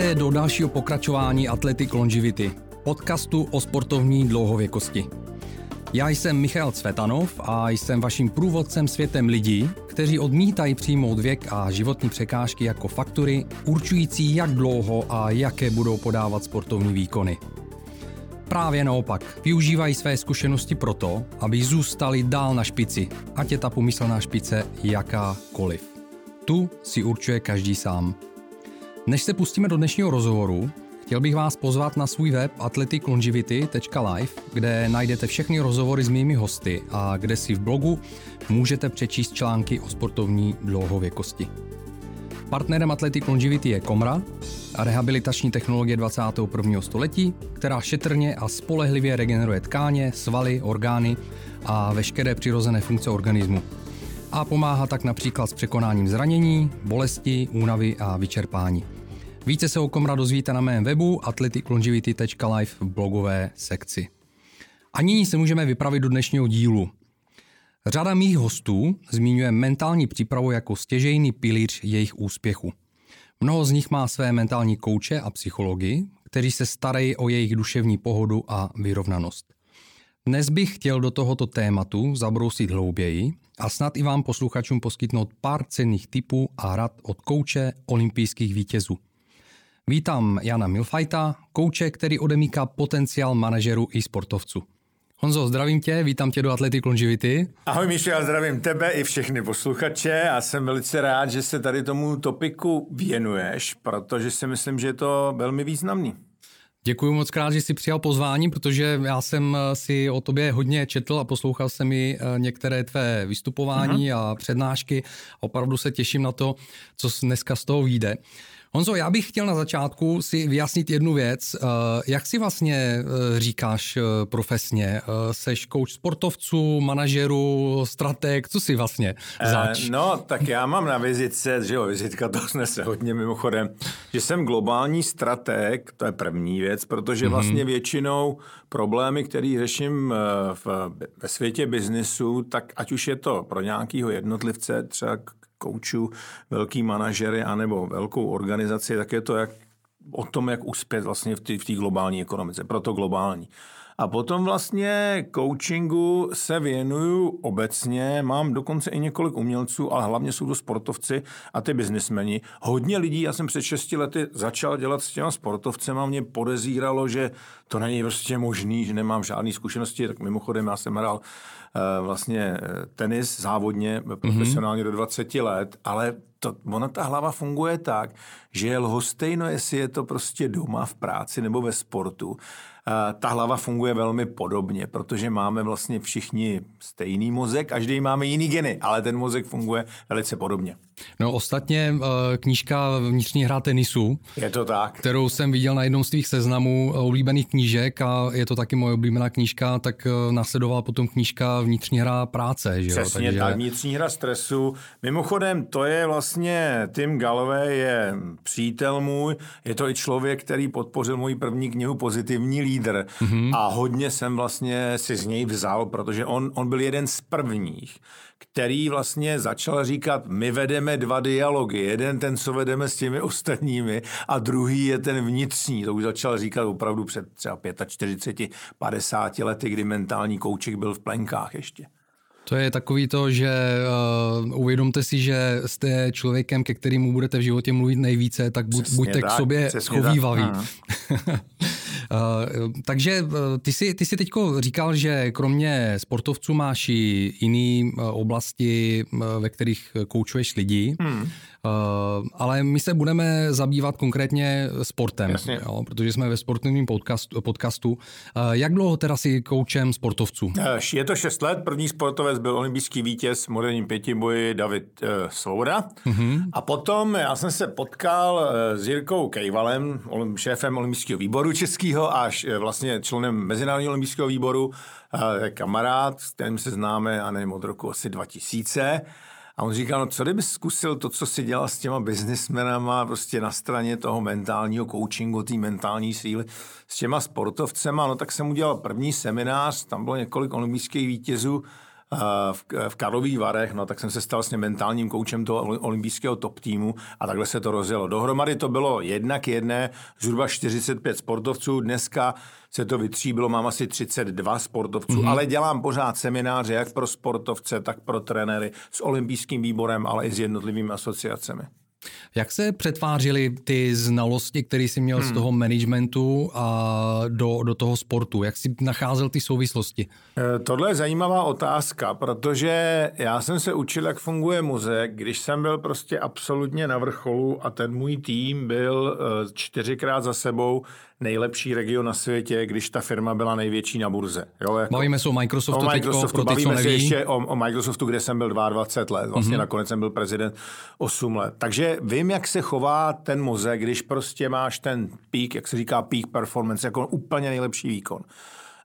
Vítejte do dalšího pokračování Athletic Longevity, podcastu o sportovní dlouhověkosti. Já jsem Michal Cvetanov a jsem vaším průvodcem světem lidí, kteří odmítají přijmout věk a životní překážky jako faktory určující, jak dlouho a jaké budou podávat sportovní výkony. Právě naopak, využívají své zkušenosti proto, aby zůstali dál na špici, ať je ta pomyslná špice jakákoliv. Tu si určuje každý sám. Než se pustíme do dnešního rozhovoru, chtěl bych vás pozvat na svůj web athleticlongevity.live, kde najdete všechny rozhovory s mými hosty a kde si v blogu můžete přečíst články o sportovní dlouhověkosti. Partnerem Athletic Longevity je Komra, rehabilitační technologie 21. století, která šetrně a spolehlivě regeneruje tkáně, svaly, orgány a veškeré přirozené funkce organismu. A pomáhá tak například s překonáním zranění, bolesti, únavy a vyčerpání. Více se o Komra dozvíte na mém webu athleticlongevity.live v blogové sekci. A nyní se můžeme vypravit do dnešního dílu. Řada mých hostů zmiňuje mentální přípravu jako stěžejný pilíř jejich úspěchu. Mnoho z nich má své mentální kouče a psychologi, kteří se starají o jejich duševní pohodu a vyrovnanost. Dnes bych chtěl do tohoto tématu zabrousit hlouběji a snad i vám posluchačům poskytnout pár cenných tipů a rad od kouče olympijských vítězů. Vítám Jana Milfajta, kouče, který odemíká potenciál manažerů i sportovců. Honzo, zdravím tě, vítám tě do Athletic Longevity. Ahoj Míšo, já zdravím tebe i všechny posluchače a jsem velice rád, že se tady tomu topiku věnuješ, protože si myslím, že je to velmi významný. Děkuji moc krát, že jsi přijal pozvání, protože já jsem si o tobě hodně četl a poslouchal jsem i eh, některé tvé vystupování uh-huh. a přednášky. Opravdu se těším na to, co dneska z toho vyjde. Honzo, já bych chtěl na začátku si vyjasnit jednu věc. Eh, jak si vlastně eh, říkáš eh, profesně? Seš kouč sportovců, manažerů, strateg, co si vlastně zač? No, tak já mám na vizitce, že jo, vizitka to snese hodně mimochodem, že jsem globální strateg, to je první věc, protože mm-hmm. vlastně většinou problémy, které řeším v, ve světě biznisu, tak ať už je to pro nějakého jednotlivce, třeba koučů, velký manažery anebo velkou organizaci, tak je to jak, o tom, jak uspět vlastně v té globální ekonomice, proto globální. A potom vlastně coachingu se věnuju obecně, mám dokonce i několik umělců, ale hlavně jsou to sportovci a ty biznismeni. Hodně lidí, já jsem před 6 lety začal dělat s těma sportovcem a mě podezíralo, že to není prostě možný, že nemám žádné zkušenosti, tak mimochodem já jsem hrál Eh, vlastně eh, tenis závodně, profesionálně mm-hmm. do 20 let, ale to, ona ta hlava funguje tak, že je lhostejno, jestli je to prostě doma v práci nebo ve sportu ta hlava funguje velmi podobně, protože máme vlastně všichni stejný mozek, každý máme jiný geny, ale ten mozek funguje velice podobně. No ostatně eh, knížka Vnitřní hra tenisu. Je to tak. Kterou jsem viděl na jednom z tvých seznamů eh, oblíbených knížek a je to taky moje oblíbená knížka, tak eh, následovala potom knížka Vnitřní hra práce. Že Přesně Takže... tak, Vnitřní hra stresu. Mimochodem, to je vlastně, Tim Galloway je přítel můj, je to i člověk, který podpořil moji první knihu Pozitivní lídr mm-hmm. a hodně jsem vlastně si z něj vzal, protože on, on byl jeden z prvních, který vlastně začal říkat, my vedeme dva dialogy, jeden ten, co vedeme s těmi ostatními a druhý je ten vnitřní. To už začal říkat opravdu před třeba 45, 50 lety, kdy mentální kouček byl v plenkách ještě. To je takový to, že uh, uvědomte si, že jste člověkem, ke kterému budete v životě mluvit nejvíce, tak buď, buďte tak, k sobě schovývaví. Uh, takže uh, ty si, ty si teď říkal, že kromě sportovců máš i jiné uh, oblasti, ve kterých koučuješ lidi. Hmm. Uh, ale my se budeme zabývat konkrétně sportem, jo, protože jsme ve sportovním podcastu. podcastu. Uh, jak dlouho teda si koučem sportovců? Je to 6 let. První sportovec byl olympijský vítěz v moderním pětiboji David Svoboda. Uh-huh. A potom já jsem se potkal s Jirkou Kejvalem, šéfem olympijského výboru českého a vlastně členem Mezinárodního olympijského výboru, kamarád, s kterým se známe, a nevím, od roku asi 2000. A on říkal, no co kdyby zkusil to, co si dělal s těma biznismenama, prostě na straně toho mentálního coachingu, té mentální síly, s těma sportovcema, no tak jsem udělal první seminář, tam bylo několik olympijských vítězů, v, v Karlových Varech, no tak jsem se stal vlastně mentálním koučem toho olympijského top týmu a takhle se to rozjelo. Dohromady to bylo jedna k jedné, zhruba 45 sportovců. Dneska se to vytříbilo, mám asi 32 sportovců, mm-hmm. ale dělám pořád semináře jak pro sportovce, tak pro trenéry s olympijským výborem, ale i s jednotlivými asociacemi. Jak se přetvářily ty znalosti, které jsi měl hmm. z toho managementu a do, do toho sportu? Jak jsi nacházel ty souvislosti? E, tohle je zajímavá otázka, protože já jsem se učil, jak funguje mozek, když jsem byl prostě absolutně na vrcholu a ten můj tým byl e, čtyřikrát za sebou nejlepší region na světě, když ta firma byla největší na burze. Jo, jako bavíme se o Microsoftu, o Microsoftu teďko, bavíme se ještě o, o Microsoftu, kde jsem byl 22 let, vlastně mm-hmm. nakonec jsem byl prezident 8 let. Takže vím, jak se chová ten mozek, když prostě máš ten peak, jak se říká peak performance, jako úplně nejlepší výkon.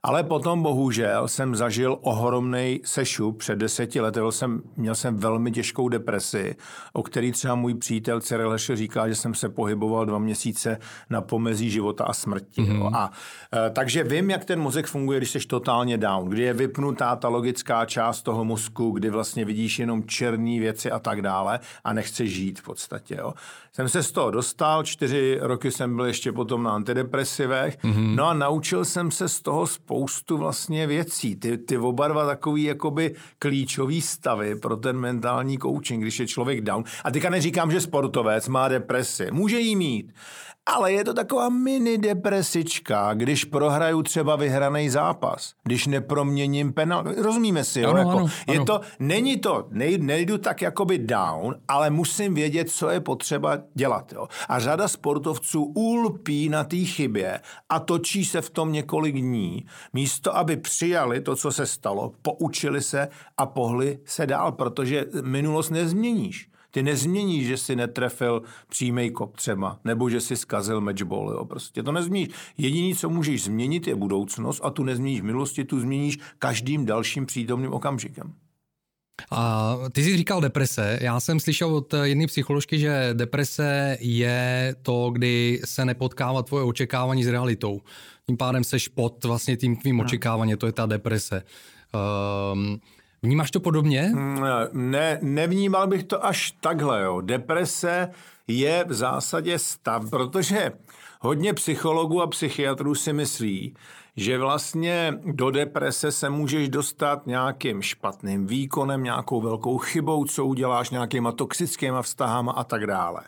Ale potom bohužel jsem zažil ohromný sešup před deseti lety. Byl jsem, měl jsem velmi těžkou depresi, o který třeba můj přítel Cyril Hešel říká, že jsem se pohyboval dva měsíce na pomezí života a smrti. Mm-hmm. A, e, takže vím, jak ten mozek funguje, když jsi totálně down, kdy je vypnutá ta logická část toho mozku, kdy vlastně vidíš jenom černé věci a tak dále a nechceš žít v podstatě. Jo jsem se z toho dostal, čtyři roky jsem byl ještě potom na antidepresivech, mm-hmm. no a naučil jsem se z toho spoustu vlastně věcí. Ty, ty oba dva takový jakoby klíčový stavy pro ten mentální coaching, když je člověk down. A teďka neříkám, že sportovec má depresi. Může jí mít, ale je to taková mini depresička, když prohraju třeba vyhraný zápas, když neproměním penal. Rozumíme si, jo? Ano, jako, ano, je to, není to, nej, nejdu tak jakoby down, ale musím vědět, co je potřeba dělat. Jo? A řada sportovců ulpí na té chybě a točí se v tom několik dní, místo aby přijali to, co se stalo, poučili se a pohli se dál, protože minulost nezměníš. Ty nezměníš, že si netrefil přímý kop třeba, nebo že si zkazil matchball. Jo. Prostě to nezměníš. Jediný, co můžeš změnit, je budoucnost a tu nezměníš v minulosti, tu změníš každým dalším přítomným okamžikem. A ty jsi říkal deprese. Já jsem slyšel od jedné psycholožky, že deprese je to, kdy se nepotkává tvoje očekávání s realitou. Tím pádem seš pod vlastně tím tvým očekávání, to je ta deprese. Um, Vnímáš to podobně? Mm, ne, nevnímal bych to až takhle. Jo. Deprese je v zásadě stav, protože hodně psychologů a psychiatrů si myslí, že vlastně do deprese se můžeš dostat nějakým špatným výkonem, nějakou velkou chybou, co uděláš, nějakýma toxickýma vztahama a tak dále.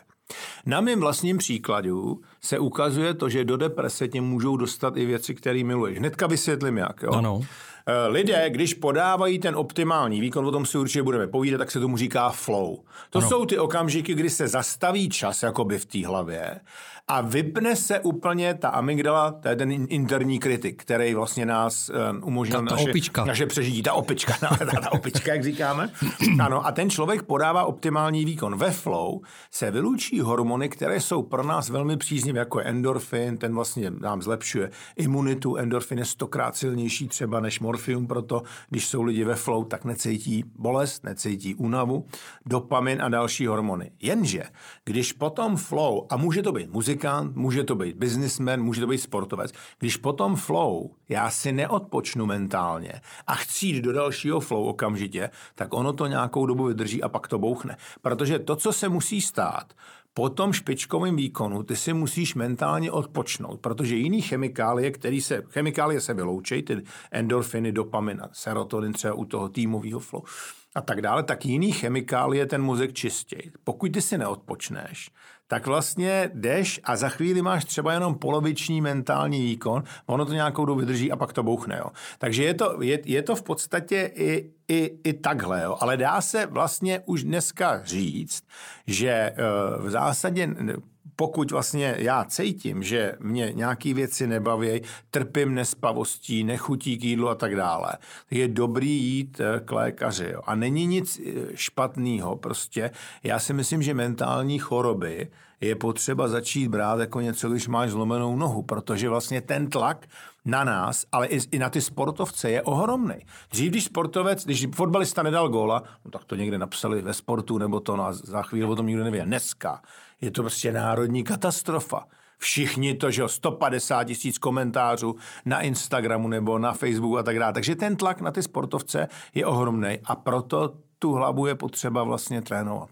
Na mém vlastním příkladu se ukazuje to, že do deprese tě můžou dostat i věci, které miluješ. Hnedka vysvětlím jak. Jo? Ano. Eh, lidé, když podávají ten optimální výkon, o tom si určitě budeme povídat, tak se tomu říká flow. To ano. jsou ty okamžiky, kdy se zastaví čas jakoby v té hlavě a vypne se úplně ta amygdala, to je ten interní kritik, který vlastně nás um, umožnil ta, ta naše, opička. naše přežití. Ta opička, no, ta, ta opička, jak říkáme. Ano, a ten člověk podává optimální výkon. Ve flow se vylučí hormony, které jsou pro nás velmi příznivé, jako je endorfin, ten vlastně nám zlepšuje imunitu. Endorfin je stokrát silnější třeba než morfium, proto když jsou lidi ve flow, tak necítí bolest, necítí únavu, dopamin a další hormony. Jenže, když potom flow, a může to být muzika, muzikant, může to být businessman, může to být sportovec. Když potom flow, já si neodpočnu mentálně a chci jít do dalšího flow okamžitě, tak ono to nějakou dobu vydrží a pak to bouchne. Protože to, co se musí stát, po tom špičkovém výkonu ty si musíš mentálně odpočnout, protože jiný chemikálie, který se, chemikálie se vyloučí, ty endorfiny, dopamin a serotonin třeba u toho týmového flow a tak dále, tak jiný chemikálie ten mozek čistí. Pokud ty si neodpočneš, tak vlastně jdeš a za chvíli máš třeba jenom poloviční mentální výkon, ono to nějakou dobu vydrží a pak to bouchne. Jo. Takže je to, je, je to v podstatě i, i, i takhle, jo. ale dá se vlastně už dneska říct, že eh, v zásadě pokud vlastně já cítím, že mě nějaký věci nebaví, trpím nespavostí, nechutí k jídlu a tak dále, je dobrý jít eh, k lékaři. Jo. A není nic eh, špatného prostě. Já si myslím, že mentální choroby je potřeba začít brát jako něco, když máš zlomenou nohu, protože vlastně ten tlak na nás, ale i, i na ty sportovce je ohromný. Dřív, když sportovec, když fotbalista nedal góla, no tak to někde napsali ve sportu, nebo to na, za chvíli o tom nikdo neví. Dneska je to prostě národní katastrofa. všichni to, že 150 tisíc komentářů na Instagramu nebo na Facebooku a tak dále. Takže ten tlak na ty sportovce je ohromný a proto tu hlavu je potřeba vlastně trénovat.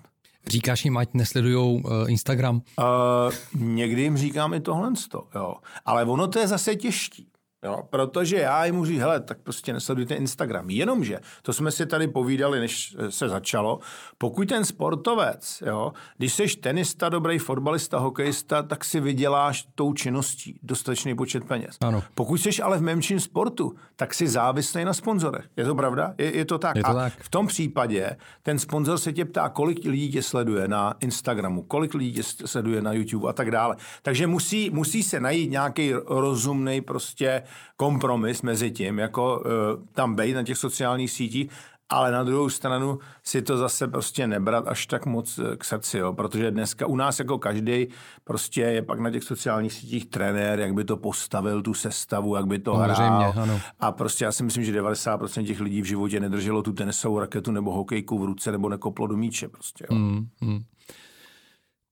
Říkáš jim, ať nesledují uh, Instagram? Uh, někdy jim říkám i tohle, jo. ale ono to je zase těžký. Jo, protože já jim můžu říct, hele, tak prostě nesledujte Instagram. Jenomže, to jsme si tady povídali, než se začalo, pokud ten sportovec, jo, když jsi tenista, dobrý fotbalista, hokejista, tak si vyděláš tou činností dostatečný počet peněz. Ano. Pokud jsi ale v menším sportu, tak si závislý na sponzorech. Je to pravda? Je, je to tak. Je to A tak. v tom případě ten sponzor se tě ptá, kolik lidí tě sleduje na Instagramu, kolik lidí tě sleduje na YouTube a tak dále. Takže musí, musí se najít nějaký rozumný prostě kompromis mezi tím, jako uh, tam bejt na těch sociálních sítích, ale na druhou stranu si to zase prostě nebrat až tak moc eh, k srdci, jo? protože dneska u nás jako každý prostě je pak na těch sociálních sítích trenér, jak by to postavil, tu sestavu, jak by to hrál. Ano. A prostě já si myslím, že 90% těch lidí v životě nedrželo tu tenisovou raketu nebo hokejku v ruce nebo nekoplo do míče prostě. Jo? Mm, mm.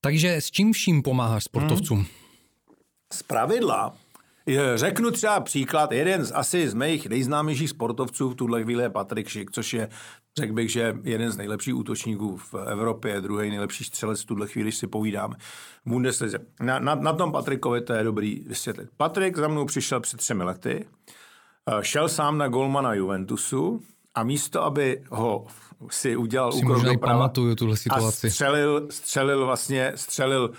Takže s čím vším pomáháš sportovcům? Mm. Z pravidla Řeknu třeba příklad, jeden z asi z mých nejznámějších sportovců v tuhle chvíli je Patrik Šik, což je, řekl bych, že jeden z nejlepších útočníků v Evropě, druhý nejlepší střelec v tuhle chvíli, si povídáme. V Bundeslize. Na, na, na tom Patrikovi to je dobrý vysvětlit. Patrik za mnou přišel před třemi lety, eh, šel sám na golmana Juventusu a místo, aby ho si udělal si úkrok doprava pamatuju tuhle situaci. a střelil, střelil vlastně, střelil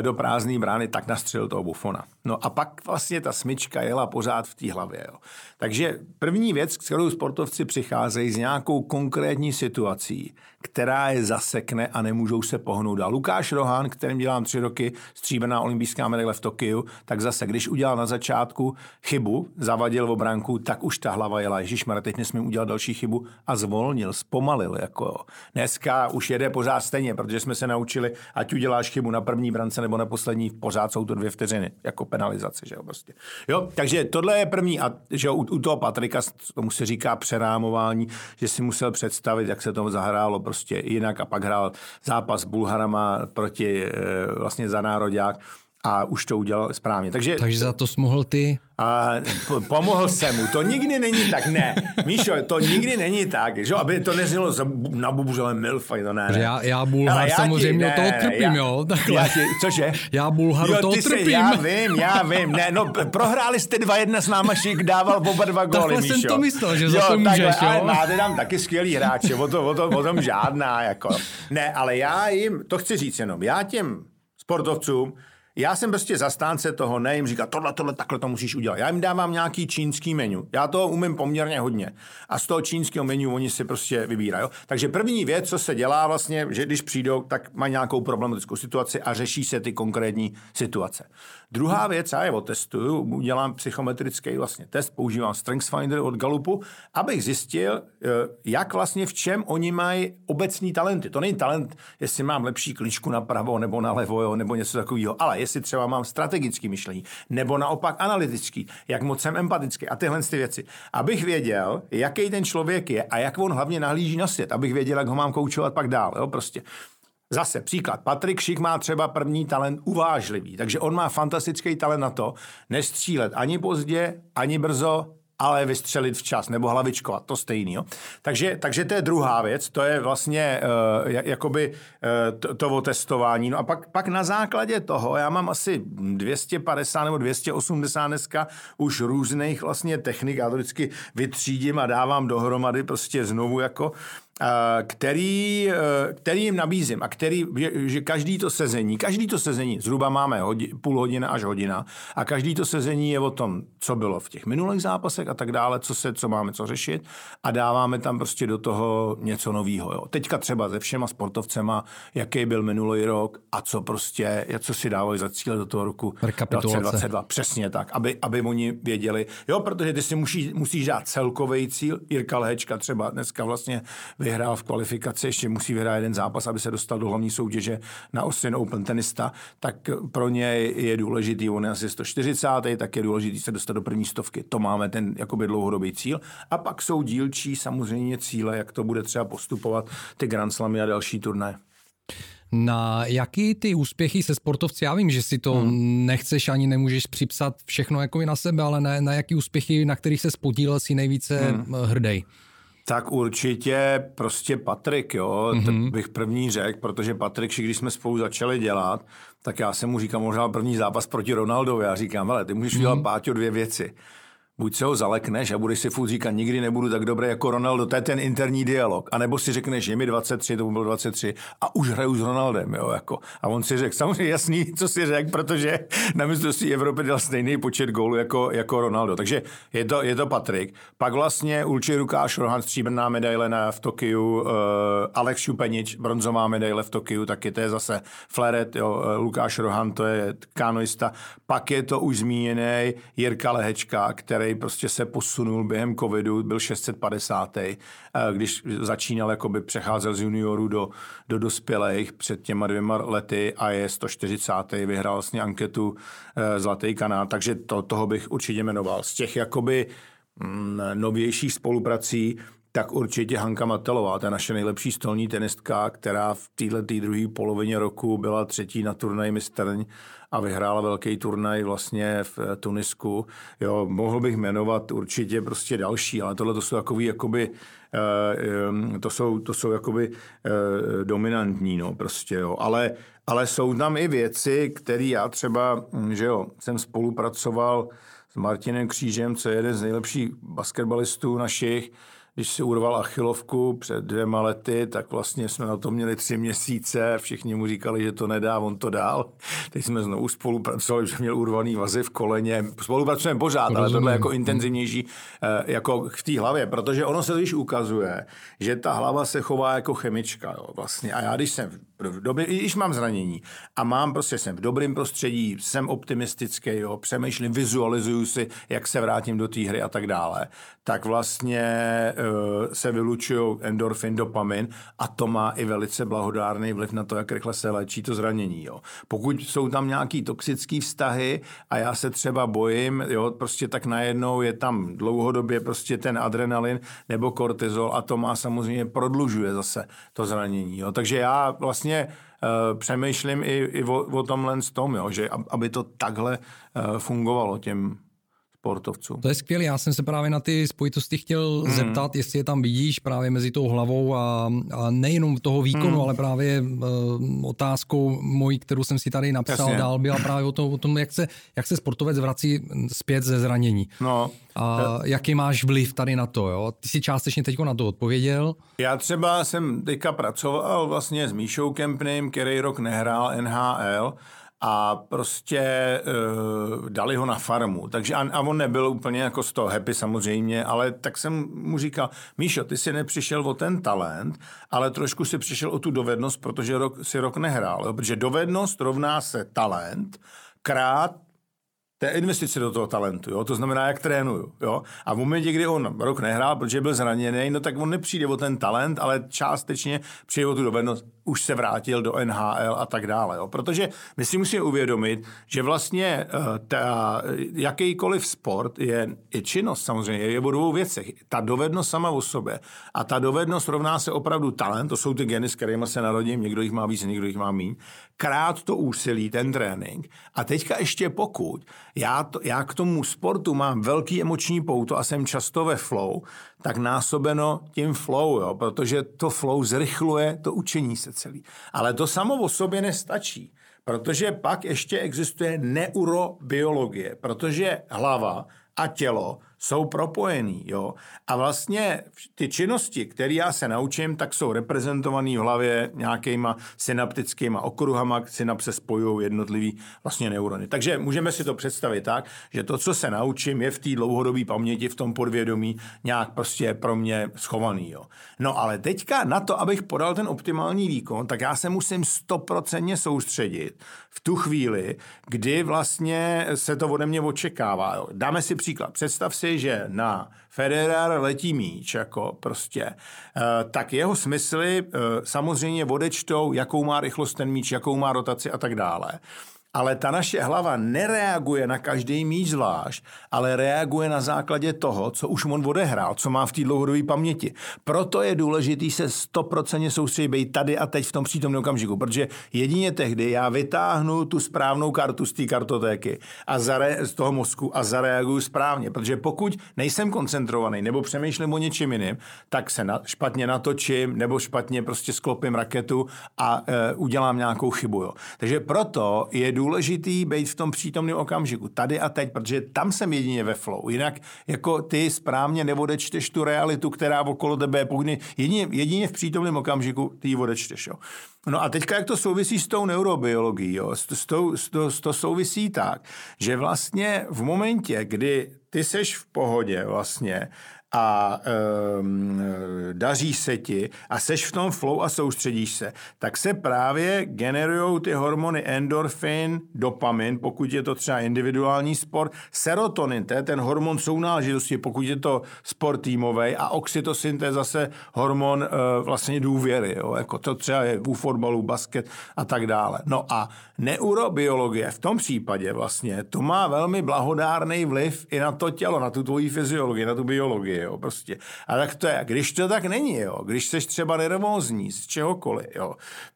do prázdné brány, tak nastřelil toho Bufona. No a pak vlastně ta smyčka jela pořád v té hlavě. Jo. Takže první věc, s kterou sportovci přicházejí s nějakou konkrétní situací, která je zasekne a nemůžou se pohnout dál. Lukáš Rohan, kterým dělám tři roky, stříbrná olympijská medaile v Tokiu, tak zase, když udělal na začátku chybu, zavadil v obranku, tak už ta hlava jela, Ježíš teď nesmím udělat další chybu a zvolnil, zpomalil. Jako Dneska už jede pořád stejně, protože jsme se naučili, ať uděláš chybu na první brance nebo na poslední, pořád jsou to dvě vteřiny, jako penalizace, že jo, prostě. Jo, takže tohle je první a že u, u toho Patrika tomu se říká přerámování, že si musel představit, jak se to zahrálo prostě jinak a pak hrál zápas s Bulharama proti e, vlastně za národák a už to udělal správně. Takže, Takže za to smohl ty? A pomohl jsem mu. To nikdy není tak, ne. Míšo, to nikdy není tak, že? aby to neznělo na bubuřelem milfaj, to ne. ne. Já, já Bulhar já samozřejmě ti, toho trpím, já, jo. Takhle. Já ti, cože? Já Bulharu toho trpím. já vím, já vím. Ne, no, prohráli jste dva jedna s náma, Šik dával oba dva góly, Takhle jsem to myslel, že jo, za to můžeš, takhle, jo. Ale máte tam taky skvělý hráče, o, to, o, to, o tom žádná, jako. Ne, ale já jim, to chci říct jenom, já těm sportovcům já jsem prostě zastánce toho, ne jim říkat, tohle, tohle, takhle to musíš udělat. Já jim dávám nějaký čínský menu. Já to umím poměrně hodně. A z toho čínského menu oni si prostě vybírají. Takže první věc, co se dělá vlastně, že když přijdou, tak mají nějakou problematickou situaci a řeší se ty konkrétní situace. Druhá věc, já je otestuju, udělám psychometrický vlastně test, používám StrengthsFinder od Galupu, abych zjistil, eh, jak vlastně v čem oni mají obecní talenty. To není talent, jestli mám lepší kličku napravo nebo nalevo, jo, nebo něco takového, ale jestli třeba mám strategický myšlení, nebo naopak analytický, jak moc jsem empatický a tyhle ty věci. Abych věděl, jaký ten člověk je a jak on hlavně nahlíží na svět, abych věděl, jak ho mám koučovat pak dál. Jo, prostě. Zase příklad. Patrik Šik má třeba první talent uvážlivý, takže on má fantastický talent na to nestřílet ani pozdě, ani brzo, ale vystřelit včas, nebo hlavičkovat, to stejný. Jo? Takže, takže to je druhá věc, to je vlastně uh, jakoby uh, to, to otestování. No a pak, pak na základě toho, já mám asi 250 nebo 280 dneska už různých vlastně technik, já to vždycky vytřídím a dávám dohromady prostě znovu jako který, e, který jim nabízím a který, že každý to sezení, každý to sezení, zhruba máme hodin, půl hodina až hodina a každý to sezení je o tom, co bylo v těch minulých zápasech a tak dále, co, se, co máme co řešit a dáváme tam prostě do toho něco nového. Teďka třeba se všema sportovcema, jaký byl minulý rok a co prostě, co si dávají za cíle do toho roku 2022. Přesně tak, aby, aby oni věděli. Jo, protože ty si musí, musíš dát celkový cíl. Jirka Lehečka třeba dneska vlastně vyhrál v kvalifikaci, ještě musí vyhrát jeden zápas, aby se dostal do hlavní soutěže na Austrian Open tenista, tak pro ně je důležitý, on je asi 140, tak je důležitý se dostat do první stovky. To máme ten jakoby dlouhodobý cíl. A pak jsou dílčí samozřejmě cíle, jak to bude třeba postupovat ty Grand Slamy a další turné. Na jaký ty úspěchy se sportovci, já vím, že si to hmm. nechceš ani nemůžeš připsat všechno jako na sebe, ale na, na jaký úspěchy, na kterých se spodílel si nejvíce hmm. hrdej? Tak určitě prostě Patrik, jo, mm-hmm. bych první řekl, protože Patrik, když jsme spolu začali dělat, tak já jsem mu říkal možná první zápas proti Ronaldovi. Já říkám, hele, ty můžeš mm-hmm. dělat Páťo dvě věci buď se ho zalekneš a budeš si furt říkat, nikdy nebudu tak dobrý jako Ronaldo, to je ten interní dialog. A nebo si řekneš, je mi 23, to bylo 23 a už hraju s Ronaldem, jo, jako. A on si řekl, samozřejmě jasný, co si řekl, protože na mistrovství Evropy dal stejný počet gólů jako, jako Ronaldo. Takže je to, je to Patrik. Pak vlastně Ulči Lukáš Rohan, stříbrná medaile na, v Tokiu, uh, Alex Šupenič, bronzová medaile v Tokiu, taky to je zase Fleret, jo, uh, Lukáš Rohan, to je kanoista. Pak je to už zmíněný Jirka Lehečka, který prostě se posunul během covidu, byl 650. Eh, když začínal, jakoby přecházel z juniorů do, do dospělých před těma dvěma lety a je 140. vyhrál vlastně anketu eh, Zlatý kanál, takže to, toho bych určitě jmenoval. Z těch jakoby mm, novějších spoluprací tak určitě Hanka Matelová, ta naše nejlepší stolní tenistka, která v této druhé polovině roku byla třetí na turnaji mistrň a vyhrála velký turnaj vlastně v Tunisku. Jo, mohl bych jmenovat určitě prostě další, ale tohle to jsou jakoby, jakoby eh, to jsou, to jsou jakoby eh, dominantní, no prostě, jo. Ale, ale jsou tam i věci, které já třeba, hm, že jo, jsem spolupracoval s Martinem Křížem, co je jeden z nejlepších basketbalistů našich, když si urval achilovku před dvěma lety, tak vlastně jsme na to měli tři měsíce, všichni mu říkali, že to nedá, on to dál. Teď jsme znovu spolupracovali, že měl urvaný vazy v koleně. Spolupracujeme pořád, Rozumím. ale tohle je jako intenzivnější eh, jako v té hlavě, protože ono se totiž ukazuje, že ta hlava se chová jako chemička. Jo, vlastně. A já, když jsem v době, když mám zranění a mám prostě, jsem v dobrém prostředí, jsem optimistický, jo, přemýšlím, vizualizuju si, jak se vrátím do té hry a tak dále, tak vlastně se vylučují endorfin, dopamin a to má i velice blahodárný vliv na to, jak rychle se léčí to zranění. Jo. Pokud jsou tam nějaký toxické vztahy a já se třeba bojím, jo, prostě tak najednou je tam dlouhodobě prostě ten adrenalin nebo kortizol a to má samozřejmě prodlužuje zase to zranění. Jo. Takže já vlastně uh, přemýšlím i, i o, o tomhle tom, jo, že aby to takhle uh, fungovalo těm sportovců. To je skvělé, já jsem se právě na ty spojitosti chtěl mm. zeptat, jestli je tam vidíš právě mezi tou hlavou a, a nejenom toho výkonu, mm. ale právě uh, otázkou mojí, kterou jsem si tady napsal Jasně. dál, byla právě o, to, o tom, jak se, jak se sportovec vrací zpět ze zranění. No. A jaký máš vliv tady na to, jo? Ty si částečně teď na to odpověděl. Já třeba jsem teďka pracoval vlastně s Míšou Kempným, který rok nehrál NHL a prostě uh, dali ho na farmu. Takže a, a on nebyl úplně jako z toho happy samozřejmě, ale tak jsem mu říkal, Míšo, ty si nepřišel o ten talent, ale trošku si přišel o tu dovednost, protože rok, si rok nehrál. Jo? Protože dovednost rovná se talent krát je investice do toho talentu, jo? to znamená, jak trénuju. Jo? A v momentě, kdy on rok nehrál, protože byl zraněný, no tak on nepřijde o ten talent, ale částečně přijde o tu dovednost, už se vrátil do NHL a tak dále. Jo? Protože my si musíme uvědomit, že vlastně uh, ta, jakýkoliv sport je i činnost samozřejmě, je o dvou věcech. Ta dovednost sama o sobě a ta dovednost rovná se opravdu talent, to jsou ty geny, s kterými se narodím, někdo jich má víc, někdo jich má míň, krát to úsilí, ten trénink. A teďka ještě pokud já, to, já k tomu sportu mám velký emoční pouto a jsem často ve flow, tak násobeno tím flow, jo, protože to flow zrychluje to učení se celý. Ale to samo o sobě nestačí, protože pak ještě existuje neurobiologie, protože hlava a tělo jsou propojený. Jo? A vlastně ty činnosti, které já se naučím, tak jsou reprezentované v hlavě nějakýma synaptickýma okruhama, synapse spojují jednotlivý vlastně neurony. Takže můžeme si to představit tak, že to, co se naučím, je v té dlouhodobé paměti, v tom podvědomí nějak prostě pro mě schovaný. Jo? No ale teďka na to, abych podal ten optimální výkon, tak já se musím stoprocentně soustředit v tu chvíli, kdy vlastně se to ode mě očekává. Jo? Dáme si příklad. Představ si, že na Federer letí míč, jako prostě, eh, tak jeho smysly eh, samozřejmě odečtou, jakou má rychlost ten míč, jakou má rotaci a tak dále. Ale ta naše hlava nereaguje na každý míč zvlášť, ale reaguje na základě toho, co už on odehrál, co má v té dlouhodobé paměti. Proto je důležitý se stoprocentně soustředit tady a teď v tom přítomném okamžiku, protože jedině tehdy já vytáhnu tu správnou kartu z té kartotéky a zare, z toho mozku a zareaguju správně, protože pokud nejsem koncentrovaný nebo přemýšlím o něčem jiným, tak se na, špatně natočím nebo špatně prostě sklopím raketu a e, udělám nějakou chybu. Jo. Takže proto je důležitý být v tom přítomném okamžiku, tady a teď, protože tam jsem jedině ve flow. Jinak jako ty správně neodečteš tu realitu, která okolo tebe je. Pokud jedině, jedině v přítomném okamžiku ty ji odečteš. Jo. No a teďka, jak to souvisí s tou neurobiologií, jo? S, s, tou, s, to, to souvisí tak, že vlastně v momentě, kdy ty seš v pohodě vlastně a um, daří se ti a seš v tom flow a soustředíš se, tak se právě generují ty hormony endorfin, dopamin, pokud je to třeba individuální sport, serotonin, to je ten hormon sounáležitosti, pokud je to sport týmový a oxytocin, to je zase hormon uh, vlastně důvěry, jo? jako to třeba je u fotbalu, basket a tak dále. No a neurobiologie v tom případě vlastně, to má velmi blahodárný vliv i na to tělo, na tu tvoji fyziologii, na tu biologii jo, prostě. A tak to je. Když to tak není, jo, když jsi třeba nervózní z čehokoliv, jo,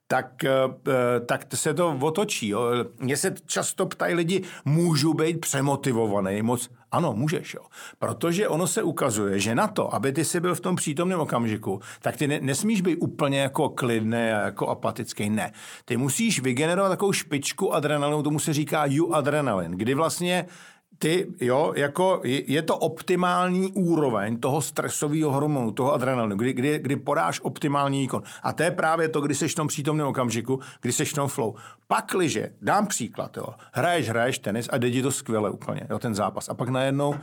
tak, eh, tak se to otočí. Jo. Mně se často ptají lidi, můžu být přemotivovaný moc? Ano, můžeš, jo. Protože ono se ukazuje, že na to, aby ty si byl v tom přítomném okamžiku, tak ty ne, nesmíš být úplně jako klidný a jako apatický. Ne. Ty musíš vygenerovat takovou špičku adrenalinu, tomu se říká u adrenalin, kdy vlastně ty, jo, jako je to optimální úroveň toho stresového hormonu, toho adrenalinu, kdy, kdy, kdy podáš optimální výkon. A to je právě to, kdy jsi v tom přítomném okamžiku, kdy jsi v tom flow. Pakliže, dám příklad, jo, hraješ, hraješ tenis a jde ti to skvěle úplně, jo, ten zápas. A pak najednou uh,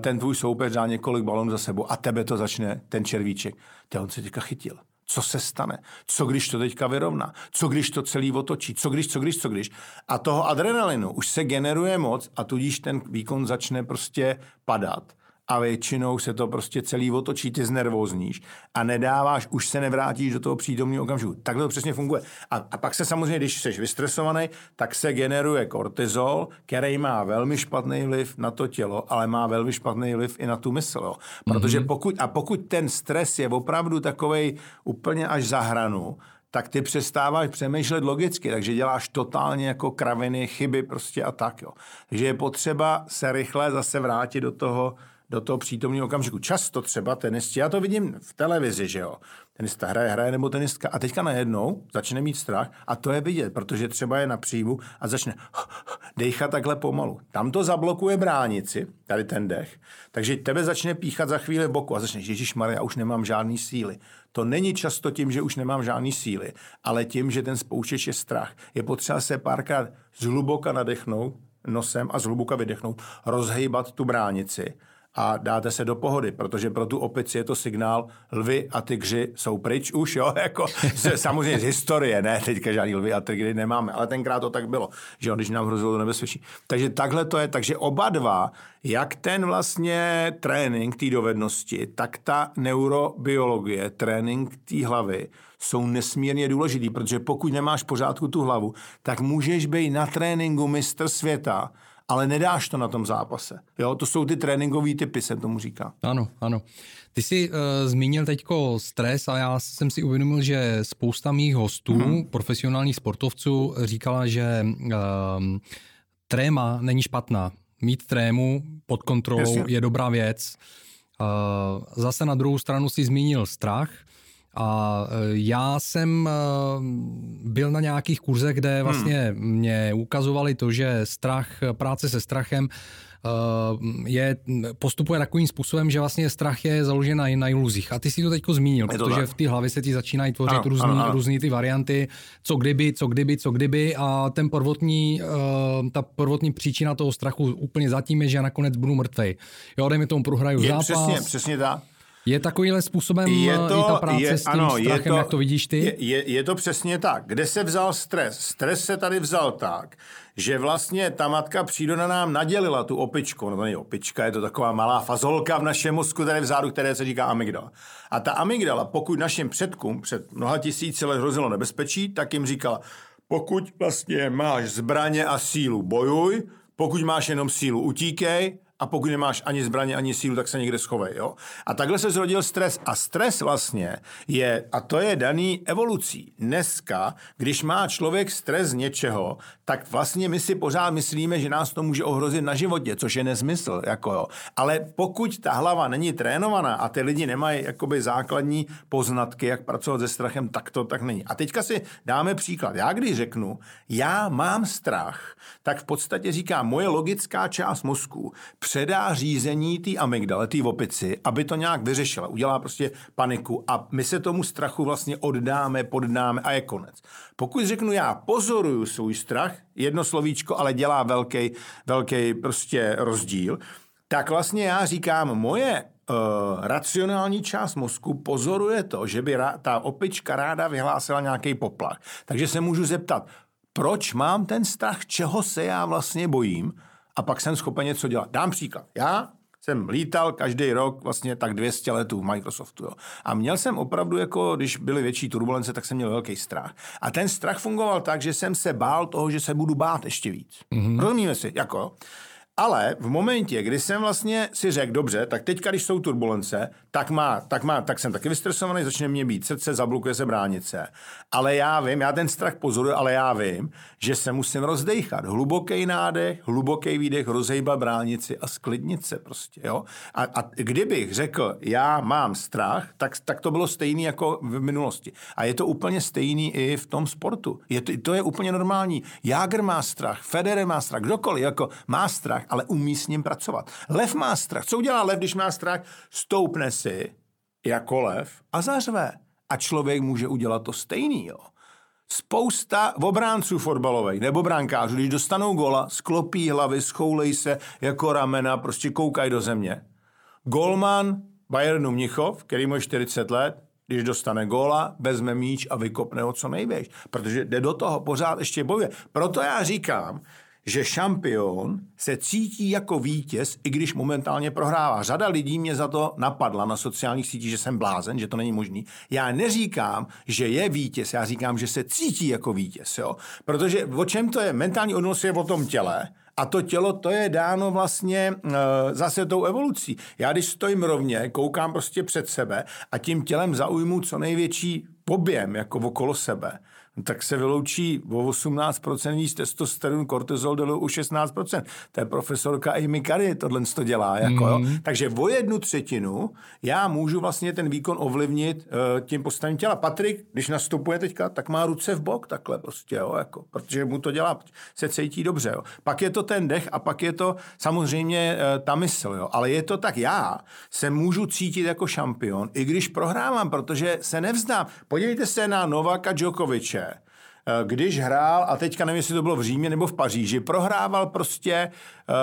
ten tvůj soupeř dá několik balonů za sebou a tebe to začne, ten červíček. Ty on se teďka chytil co se stane, co když to teďka vyrovná, co když to celý otočí, co když, co když, co když. A toho adrenalinu už se generuje moc a tudíž ten výkon začne prostě padat a většinou se to prostě celý otočí, ty znervozníš a nedáváš, už se nevrátíš do toho přítomného okamžiku. Takhle to přesně funguje. A, a pak se samozřejmě, když jsi vystresovaný, tak se generuje kortizol, který má velmi špatný vliv na to tělo, ale má velmi špatný vliv i na tu mysl. Jo. Protože mhm. pokud, a pokud ten stres je opravdu takovej úplně až za hranu, tak ty přestáváš přemýšlet logicky, takže děláš totálně jako kraviny, chyby prostě a tak. Jo. Takže je potřeba se rychle zase vrátit do toho do toho přítomného okamžiku. Často třeba tenisti, já to vidím v televizi, že jo, tenista hraje, hraje nebo tenistka a teďka najednou začne mít strach a to je vidět, protože třeba je na příjmu a začne dechat takhle pomalu. Tam to zablokuje bránici, tady ten dech, takže tebe začne píchat za chvíli boku a začne, Ježíš Maria, už nemám žádný síly. To není často tím, že už nemám žádný síly, ale tím, že ten spouštěč je strach. Je potřeba se párkrát zhluboka nadechnout nosem a zhluboka vydechnout, rozhejbat tu bránici a dáte se do pohody, protože pro tu opici je to signál, lvy a tygři jsou pryč už, jo, jako samozřejmě z historie, ne, teďka žádný lvy a tygři nemáme, ale tenkrát to tak bylo, že jo, když nám hrozilo to nebezpečí. Takže takhle to je, takže oba dva, jak ten vlastně trénink té dovednosti, tak ta neurobiologie, trénink té hlavy, jsou nesmírně důležitý, protože pokud nemáš pořádku tu hlavu, tak můžeš být na tréninku mistr světa, ale nedáš to na tom zápase. Jo, to jsou ty tréninkové typy, se tomu říká. Ano, ano. Ty jsi uh, zmínil teďko stres a já jsem si uvědomil, že spousta mých hostů, mm-hmm. profesionálních sportovců, říkala, že uh, tréma není špatná. Mít trému pod kontrolou Jasně. je dobrá věc. Uh, zase na druhou stranu si zmínil strach. A e, já jsem e, byl na nějakých kurzech, kde vlastně hmm. mě ukazovali to, že strach, práce se strachem e, je, postupuje takovým způsobem, že vlastně strach je založen na, na iluzích. A ty si to teďko zmínil, protože tak. v té hlavě se ti začínají tvořit ano, různý, ano, ano. různý ty varianty, co kdyby, co kdyby, co kdyby a ten prvotní, ta prvotní příčina toho strachu úplně zatím je, že nakonec budu mrtvej. Jo, dejme tomu prohraju je, zápas. Přesně, přesně tak. Je takovýhle způsobem je to, i ta práce je, s tím ano, strachem, je to, jak to vidíš ty? Je, je, je to přesně tak. Kde se vzal stres? Stres se tady vzal tak, že vlastně ta matka příroda nám nadělila tu opičku. No to není opička, je to taková malá fazolka v našem mozku tady vzadu, které se říká amygdala. A ta amygdala, pokud našim předkům před mnoha tisíci let hrozilo nebezpečí, tak jim říkala, pokud vlastně máš zbraně a sílu, bojuj, pokud máš jenom sílu, utíkej a pokud nemáš ani zbraně, ani sílu, tak se někde schovej. Jo? A takhle se zrodil stres. A stres vlastně je, a to je daný evolucí. Dneska, když má člověk stres z něčeho, tak vlastně my si pořád myslíme, že nás to může ohrozit na životě, což je nezmysl. Jako jo. Ale pokud ta hlava není trénovaná a ty lidi nemají jakoby základní poznatky, jak pracovat se strachem, tak to tak není. A teďka si dáme příklad. Já když řeknu, já mám strach, tak v podstatě říkám, moje logická část mozku předá řízení té amygdale, té opici, aby to nějak vyřešila. Udělá prostě paniku a my se tomu strachu vlastně oddáme, poddáme a je konec. Pokud řeknu já pozoruju svůj strach, jedno slovíčko, ale dělá velký, velký prostě rozdíl, tak vlastně já říkám, moje uh, racionální část mozku pozoruje to, že by ra- ta opička ráda vyhlásila nějaký poplach. Takže se můžu zeptat, proč mám ten strach, čeho se já vlastně bojím a pak jsem schopen něco dělat. Dám příklad. Já jsem lítal každý rok vlastně tak 200 letů v Microsoftu. Jo. A měl jsem opravdu, jako když byly větší turbulence, tak jsem měl velký strach. A ten strach fungoval tak, že jsem se bál toho, že se budu bát ještě víc. Mm-hmm. Rozumíme si? Jako? Ale v momentě, kdy jsem vlastně si řekl, dobře, tak teďka, když jsou turbulence, tak, má, tak, má, tak jsem taky vystresovaný, začne mě být srdce, zablokuje se bránice. Ale já vím, já ten strach pozoruju, ale já vím, že se musím rozdejchat. Hluboký nádech, hluboký výdech, rozejba bránici a sklidnit se prostě. Jo? A, a kdybych řekl, já mám strach, tak, tak to bylo stejný jako v minulosti. A je to úplně stejný i v tom sportu. Je to, to je úplně normální. Jágr má strach, Federer má strach, kdokoliv jako má strach, ale umí s ním pracovat. Lev má strach. Co udělá lev, když má strach? Stoupne si jako lev a zařve. A člověk může udělat to stejný, jo. Spousta obránců fotbalových nebo brankářů, když dostanou gola, sklopí hlavy, schoulej se jako ramena, prostě koukají do země. Golman Bayernu Mnichov, který má 40 let, když dostane góla, vezme míč a vykopne ho co největší, protože jde do toho, pořád ještě bojuje. Proto já říkám, že šampion se cítí jako vítěz, i když momentálně prohrává. Řada lidí mě za to napadla na sociálních sítích, že jsem blázen, že to není možný. Já neříkám, že je vítěz, já říkám, že se cítí jako vítěz. Jo? Protože o čem to je? Mentální odnos je o tom těle, a to tělo, to je dáno vlastně e, zase tou evolucí. Já když stojím rovně, koukám prostě před sebe a tím tělem zaujmu co největší poběm jako okolo sebe, tak se vyloučí o 18% víc testosteron, kortizol dolů u 16%. To je profesorka Amy Curry, tohle to dělá. Jako, mm. jo. Mhm. Takže o jednu třetinu já můžu vlastně ten výkon ovlivnit uh, tím postavením těla. Patrik, když nastupuje teďka, tak má ruce v bok takhle prostě, jo, jako, protože mu to dělá, se cítí dobře. Jo. Pak je to ten dech a pak je to samozřejmě uh, ta mysl. Jo. Ale je to tak, já se můžu cítit jako šampion, i když prohrávám, protože se nevzdám. Podívejte se na Novaka Djokoviče, když hrál, a teďka nevím, jestli to bylo v Římě nebo v Paříži, prohrával prostě uh,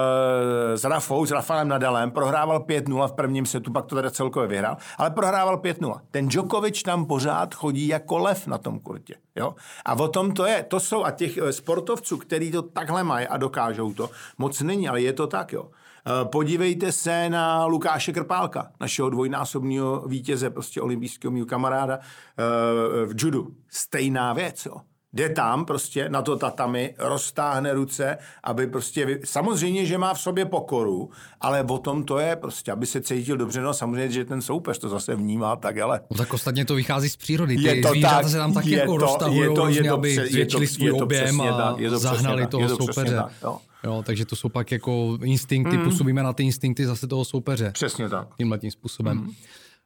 s Rafou, s Rafaelem Nadalem, prohrával 5-0 v prvním setu, pak to teda celkově vyhrál, ale prohrával 5-0. Ten Djokovic tam pořád chodí jako lev na tom kurtě. Jo? A o tom to je. To jsou a těch eh, sportovců, kteří to takhle mají a dokážou to, moc není, ale je to tak, jo. Podívejte se na Lukáše Krpálka, našeho dvojnásobného vítěze, prostě olympijského mého kamaráda v judu. Stejná věc, jo jde tam prostě na to tatami, roztáhne ruce, aby prostě, samozřejmě, že má v sobě pokoru, ale o tom to je prostě, aby se cítil dobře, no samozřejmě, že ten soupeř to zase vnímá tak, ale... No tak ostatně to vychází z přírody, ty je to tak, se tam tak jako roztahují, je to, je to, aby zvětšili svůj je to objem a je to zahnali toho to soupeře. Tak, jo. Jo, takže to jsou pak jako instinkty, mm. působíme na ty instinkty zase toho soupeře. Přesně tak. Tímhle tím způsobem. Mm.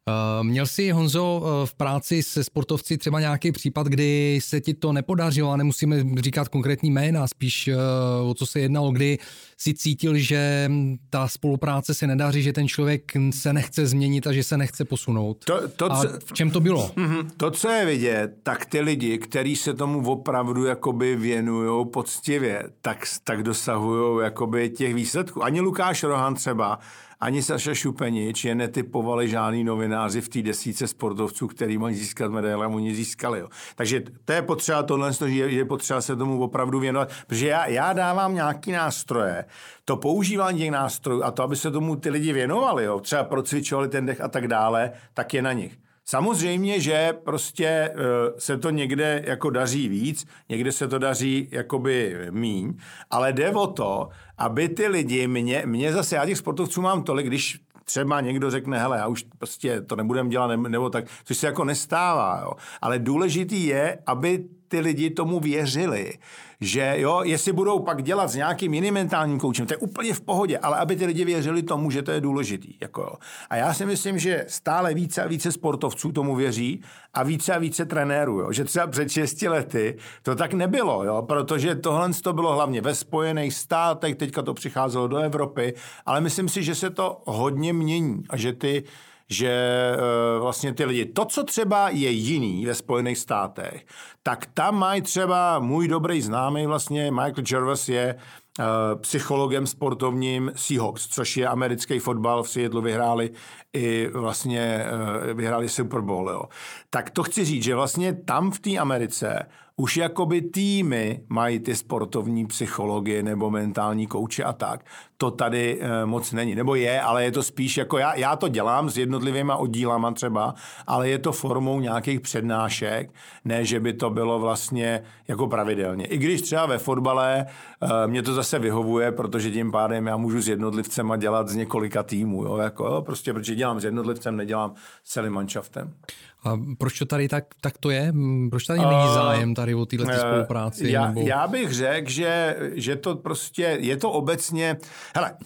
Uh, měl jsi, Honzo, uh, v práci se sportovci třeba nějaký případ, kdy se ti to nepodařilo a nemusíme říkat konkrétní jména, spíš uh, o co se jednalo, kdy si cítil, že ta spolupráce se nedaří, že ten člověk se nechce změnit a že se nechce posunout. To, to, a v čem to bylo? Mm-hmm. To, co je vidět, tak ty lidi, kteří se tomu opravdu jakoby věnují poctivě, tak, tak dosahují jakoby těch výsledků. Ani Lukáš Rohan třeba, ani Saša Šupenič je netypovali žádný novináři v té desíce sportovců, který mají získat medaile a oni získali. Jo. Takže to je potřeba tohle, že je potřeba se tomu opravdu věnovat, protože já, já dávám nějaký nástroje, to používání těch nástrojů a to, aby se tomu ty lidi věnovali, jo, třeba procvičovali ten dech a tak dále, tak je na nich. Samozřejmě, že prostě se to někde jako daří víc, někde se to daří jakoby míň, ale jde o to, aby ty lidi, mě, mě zase, já těch sportovců mám tolik, když třeba někdo řekne, hele, já už prostě to nebudem dělat, nebo tak, což se jako nestává, jo. Ale důležitý je, aby ty lidi tomu věřili, že jo, jestli budou pak dělat s nějakým jiným mentálním koučem, to je úplně v pohodě, ale aby ty lidi věřili tomu, že to je důležitý. Jako jo. A já si myslím, že stále více a více sportovců tomu věří a více a více trenérů, jo. že třeba před 6 lety to tak nebylo, jo, protože tohle to bylo hlavně ve Spojených státech, teďka to přicházelo do Evropy, ale myslím si, že se to hodně mění a že ty že e, vlastně ty lidi, to, co třeba je jiný ve Spojených státech, tak tam mají třeba můj dobrý známý vlastně Michael Jervis je uh, psychologem sportovním Seahawks, což je americký fotbal, v Seattle vyhráli i vlastně uh, vyhráli Super Bowl, jo. Tak to chci říct, že vlastně tam v té Americe už jakoby týmy mají ty sportovní psychologie nebo mentální kouče a tak. To tady e, moc není. Nebo je, ale je to spíš jako já, já to dělám s jednotlivými oddílama třeba, ale je to formou nějakých přednášek, ne, že by to bylo vlastně jako pravidelně. I když třeba ve fotbale e, mě to zase vyhovuje, protože tím pádem já můžu s jednotlivcem dělat z několika týmů. Jo, jako, jo, prostě protože dělám s jednotlivcem, nedělám s celým manšaftem. A proč to tady tak, tak to je? Proč tady není zájem tady o této uh, spolupráci? Já, nebo... já bych řekl, že, že to prostě, je to obecně, hele,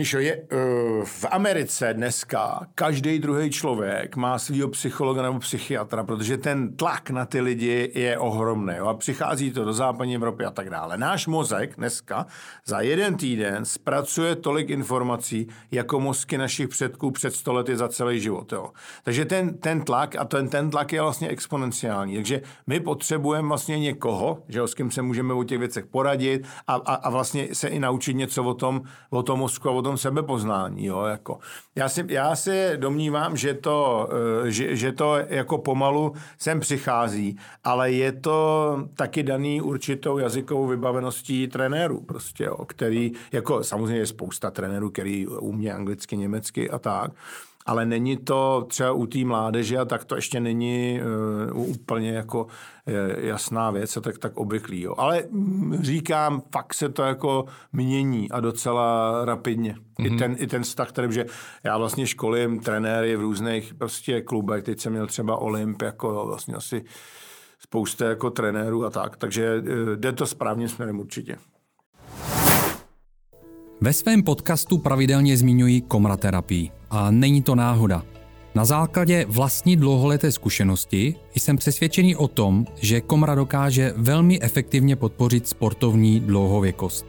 Míšo, je, uh, v Americe dneska každý druhý člověk má svého psychologa nebo psychiatra, protože ten tlak na ty lidi je ohromný. Jo? A přichází to do západní Evropy a tak dále. Náš mozek dneska za jeden týden zpracuje tolik informací, jako mozky našich předků před stolety za celý život. Jo? Takže ten, ten tlak a ten, ten tlak je vlastně exponenciální. Takže my potřebujeme vlastně někoho, že jo, s kým se můžeme o těch věcech poradit a, a, a vlastně se i naučit něco o tom, o tom mozku a o tom tom sebepoznání. Jo, jako. Já, si, já si domnívám, že to, eh, že, že to jako pomalu sem přichází, ale je to taky daný určitou jazykovou vybaveností trenérů, prostě, jo, který, jako samozřejmě je spousta trenérů, který umí anglicky, německy a tak, ale není to třeba u té mládeže a tak to ještě není uh, úplně jako uh, jasná věc a tak, tak obvyklý. Jo. Ale mm, říkám, fakt se to jako mění a docela rapidně. Mm-hmm. I, mhm. ten, I ten vztah, který, že já vlastně školím trenéry v různých prostě klubech, teď jsem měl třeba Olymp, jako vlastně asi spousta jako trenérů a tak, takže uh, jde to správným směrem určitě. Ve svém podcastu pravidelně zmiňuji komraterapii. A není to náhoda. Na základě vlastní dlouholeté zkušenosti jsem přesvědčený o tom, že komra dokáže velmi efektivně podpořit sportovní dlouhověkost.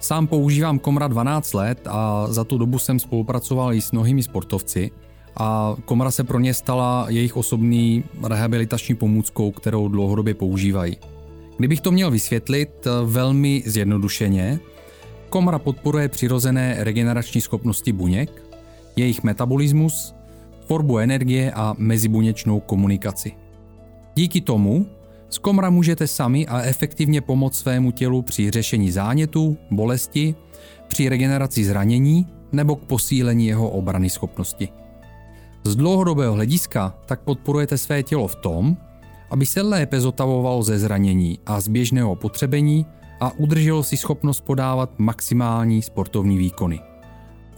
Sám používám komra 12 let a za tu dobu jsem spolupracoval i s mnohými sportovci a komra se pro ně stala jejich osobní rehabilitační pomůckou, kterou dlouhodobě používají. Kdybych to měl vysvětlit velmi zjednodušeně, komra podporuje přirozené regenerační schopnosti buněk, jejich metabolismus, tvorbu energie a mezibuněčnou komunikaci. Díky tomu z komra můžete sami a efektivně pomoct svému tělu při řešení zánětů, bolesti, při regeneraci zranění nebo k posílení jeho obrany schopnosti. Z dlouhodobého hlediska tak podporujete své tělo v tom, aby se lépe zotavovalo ze zranění a z běžného potřebení a udrželo si schopnost podávat maximální sportovní výkony.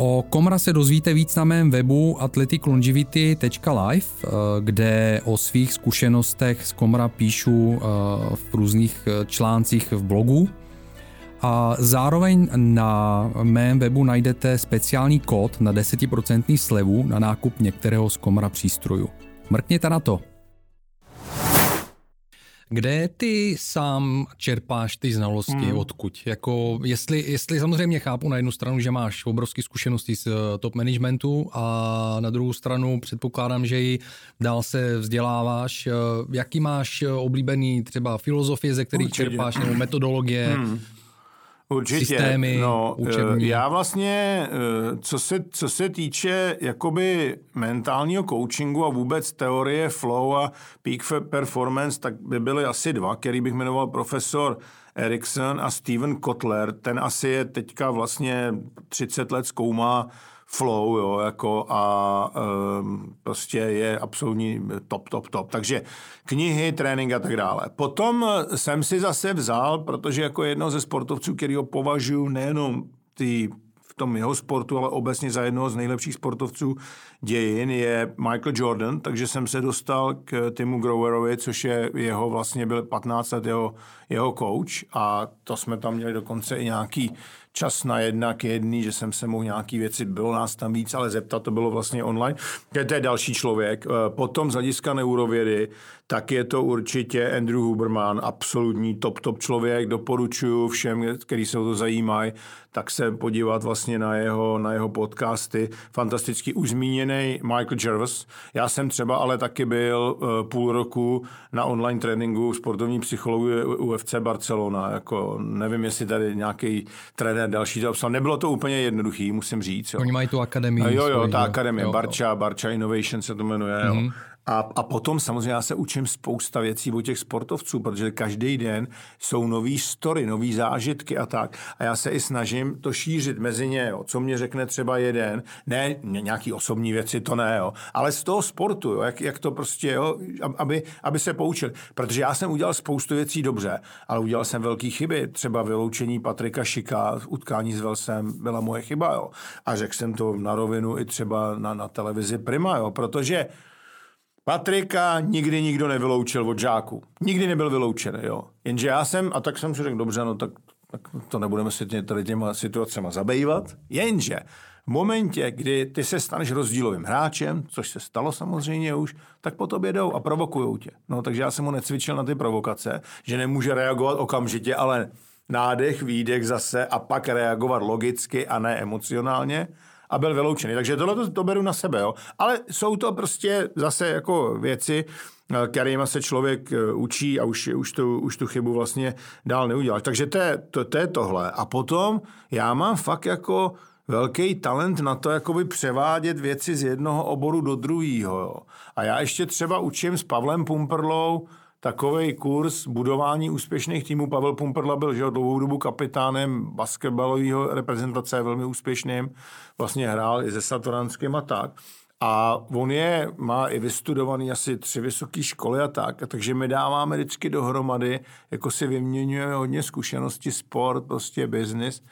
O Komra se dozvíte víc na mém webu athleticlongivity.live, eh, kde o svých zkušenostech z Komra píšu eh, v různých eh, článcích v blogu. A zároveň na mém webu najdete speciální kód na 10% slevu na nákup některého z Komra přístrojů. Mrkněte na to. Kde ty sám čerpáš ty znalosti, hmm. odkud? Jako, jestli, jestli samozřejmě chápu na jednu stranu, že máš obrovské zkušenosti z eh, top managementu a na druhou stranu předpokládám, že i dál se vzděláváš. Eh, jaký máš eh, oblíbený třeba filozofie, ze kterých Určitě. čerpáš, nebo metodologie? Hmm. Určitě. systémy no, učební. Já vlastně, co se, co se týče jakoby mentálního coachingu a vůbec teorie flow a peak performance, tak by byly asi dva, který bych jmenoval profesor Erikson a Steven Kotler. Ten asi je teďka vlastně 30 let zkoumá flow, jo, jako a um, prostě je absolutní top, top, top. Takže knihy, trénink a tak dále. Potom jsem si zase vzal, protože jako jedno ze sportovců, který ho považuji nejenom ty tom jeho sportu, ale obecně za jednoho z nejlepších sportovců dějin je Michael Jordan, takže jsem se dostal k Timu Groverovi, což je jeho vlastně byl 15 let jeho, jeho coach a to jsme tam měli dokonce i nějaký čas na jedna k jedný, že jsem se mohl nějaký věci, bylo nás tam víc, ale zeptat to bylo vlastně online. To je další člověk. Eh, potom z hlediska neurovědy, tak je to určitě Andrew Huberman, absolutní top, top člověk. Doporučuji všem, kteří se o to zajímají, tak se podívat vlastně na jeho, na jeho podcasty. Fantasticky už zmíněný Michael Jervis. Já jsem třeba ale taky byl uh, půl roku na online tréninku sportovní psychologie UFC Barcelona. Jako nevím, jestli tady nějaký trenér další to obsal. Nebylo to úplně jednoduchý, musím říct. Jo. Oni mají tu akademii. Jo, jo, ta akademie, jo, Barča, Barča Innovation se to jmenuje. Mm-hmm. Jo. A, a potom samozřejmě já se učím spousta věcí o těch sportovců, protože každý den jsou nový story, nový zážitky a tak. A já se i snažím to šířit mezi ně, jo. co mě řekne třeba jeden, ne nějaký osobní věci, to ne, jo. ale z toho sportu, jo. Jak, jak to prostě, jo, aby, aby se poučil. Protože já jsem udělal spoustu věcí dobře, ale udělal jsem velké chyby, třeba vyloučení Patrika Šika, utkání s Velsem byla moje chyba, jo. A řekl jsem to na rovinu i třeba na, na televizi Prima, jo, protože Patrika nikdy nikdo nevyloučil od žáků. Nikdy nebyl vyloučen, jo. Jenže já jsem, a tak jsem si řekl, dobře, no tak, tak to nebudeme se tady těma situacemi zabývat. Jenže v momentě, kdy ty se staneš rozdílovým hráčem, což se stalo samozřejmě už, tak po tobě jdou a provokujou tě. No, takže já jsem ho necvičil na ty provokace, že nemůže reagovat okamžitě, ale nádech, výdech zase a pak reagovat logicky a ne emocionálně a byl vyloučený. Takže tohle to, to beru na sebe. Jo. Ale jsou to prostě zase jako věci, eh, kterými se člověk eh, učí a už, už, tu, už tu chybu vlastně dál neudělá. Takže to je, to, to je tohle. A potom já mám fakt jako velký talent na to, jakoby převádět věci z jednoho oboru do druhého. A já ještě třeba učím s Pavlem Pumperlou takový kurz budování úspěšných týmů. Pavel Pumperla byl že, dlouhou dobu kapitánem basketbalového reprezentace, velmi úspěšným. Vlastně hrál i se Satoranským a tak. A on je, má i vystudovaný asi tři vysoké školy a tak, takže my dáváme vždycky dohromady, jako si vyměňujeme hodně zkušenosti, sport, prostě biznis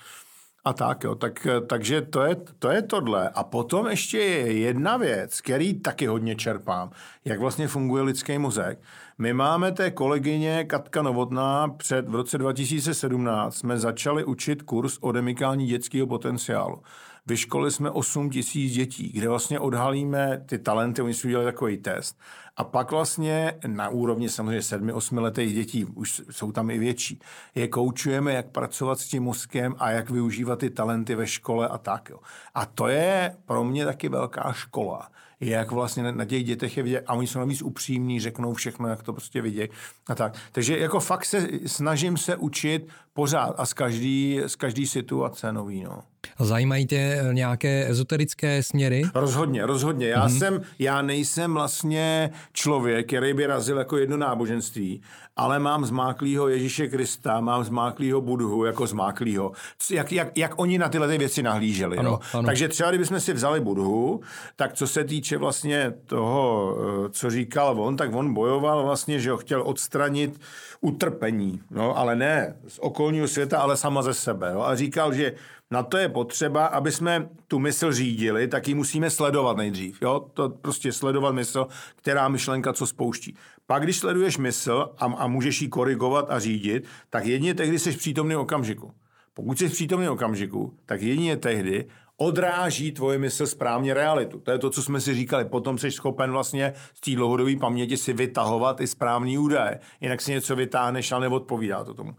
a tak, jo. Tak, takže to je, to je tohle. A potom ještě je jedna věc, který taky hodně čerpám, jak vlastně funguje lidský mozek. My máme té kolegyně Katka Novotná před v roce 2017 jsme začali učit kurz o demikální dětského potenciálu. Vyškolili jsme 8 tisíc dětí, kde vlastně odhalíme ty talenty, oni si udělali takový test. A pak vlastně na úrovni samozřejmě 7-8 letých dětí, už jsou tam i větší, je koučujeme, jak pracovat s tím mozkem a jak využívat ty talenty ve škole a tak. Jo. A to je pro mě taky velká škola jak vlastně na těch dětech je vidět. A oni jsou navíc upřímní, řeknou všechno, jak to prostě vidějí. A tak. Takže jako fakt se snažím se učit pořád a z každý, z každý situace nový. No. Zajímají tě nějaké ezoterické směry? Rozhodně, rozhodně. Já, mm-hmm. jsem, já nejsem vlastně člověk, který by razil jako jedno náboženství, ale mám zmáklýho Ježíše Krista, mám zmáklýho Budhu jako zmáklýho. Jak, jak, jak oni na tyhle věci nahlíželi. Ano, no? ano. Takže třeba, kdybychom si vzali Budhu, tak co se týče vlastně toho, eh, co říkal on, tak on bojoval vlastně, že ho chtěl odstranit utrpení, no, ale ne z okolního světa, ale sama ze sebe. No? A říkal, že na to je potřeba, aby jsme tu mysl řídili, tak ji musíme sledovat nejdřív. Jo? To prostě sledovat mysl, která myšlenka co spouští. Pak, když sleduješ mysl a, a můžeš ji korigovat a řídit, tak jedině tehdy jsi v přítomném okamžiku. Pokud jsi v přítomném okamžiku, tak jedině tehdy odráží tvoje mysl správně realitu. To je to, co jsme si říkali. Potom jsi schopen vlastně z té dlouhodobé paměti si vytahovat i správný údaje. Jinak si něco vytáhneš a neodpovídá to tomu.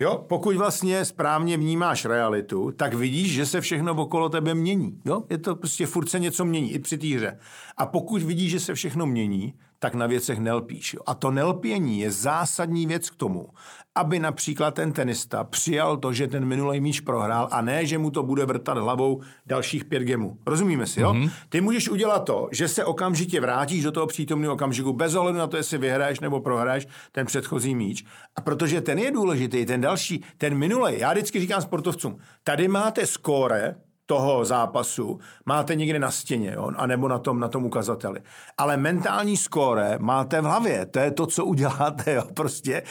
Jo, pokud vlastně správně vnímáš realitu, tak vidíš, že se všechno okolo tebe mění. Jo? Je to prostě furt se něco mění, i při té hře. A pokud vidíš, že se všechno mění, tak na věcech nelpíš. Jo? A to nelpění je zásadní věc k tomu, aby například ten tenista přijal to, že ten minulý míč prohrál a ne, že mu to bude vrtat hlavou dalších pět gemů. Rozumíme si, jo? Mm-hmm. Ty můžeš udělat to, že se okamžitě vrátíš do toho přítomného okamžiku, bez ohledu na to, jestli vyhraješ nebo prohraješ ten předchozí míč. A protože ten je důležitý, ten další, ten minulý, já vždycky říkám sportovcům, tady máte skóre, toho zápasu máte někde na stěně, jo, anebo na tom, na tom ukazateli. Ale mentální skóre máte v hlavě, to je to, co uděláte, jo, prostě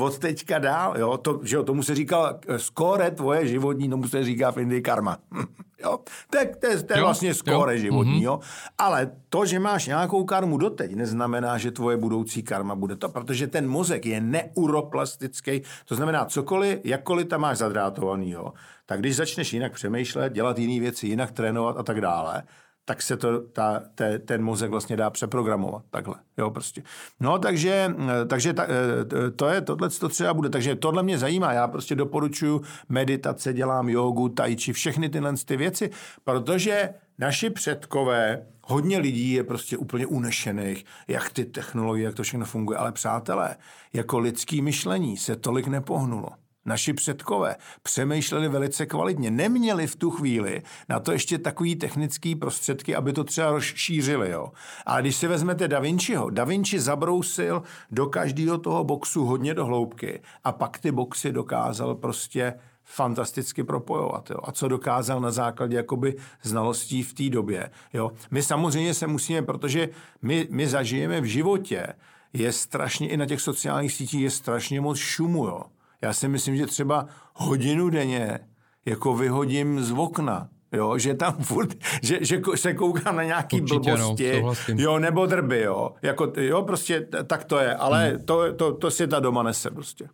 od teďka dál, jo, to, že jo, tomu se říká skóre tvoje životní, tomu se říká v Indii karma. Jo? To je, to je, to je jo, vlastně skóre životní. Mm-hmm. Jo? Ale to, že máš nějakou karmu doteď, neznamená, že tvoje budoucí karma bude to, protože ten mozek je neuroplastický. To znamená, cokoliv, jakkoliv tam máš zadrátovaný, jo? Tak když začneš jinak přemýšlet, dělat jiné věci, jinak trénovat a tak dále, tak se to, ta, te, ten mozek vlastně dá přeprogramovat takhle, jo, prostě. No, takže, takže ta, eh, to je, tohle to třeba bude, takže tohle mě zajímá, já prostě doporučuji meditace, dělám jogu, tai chi, všechny tyhle ty věci, protože naši předkové, hodně lidí je prostě úplně unešených, jak ty technologie, jak to všechno funguje, ale přátelé, jako lidský myšlení se tolik nepohnulo. Naši předkové přemýšleli velice kvalitně. Neměli v tu chvíli na to ještě takový technický prostředky, aby to třeba rozšířili. Jo. A když si vezmete Da Vinciho, Da Vinci zabrousil do každého toho boxu hodně do hloubky a pak ty boxy dokázal prostě fantasticky propojovat. Jo. A co dokázal na základě jakoby znalostí v té době. Jo. My samozřejmě se musíme, protože my, my zažijeme v životě, je strašně, i na těch sociálních sítích je strašně moc šumu. Jo. Já si myslím, že třeba hodinu denně jako vyhodím z okna. Jo, že tam furt, že, že se kouká na nějaký Určitě, no, blbosti, no, jo, nebo drby, jo. Jako, jo, prostě tak to je, ale hmm. to, to, to si ta doma nese prostě.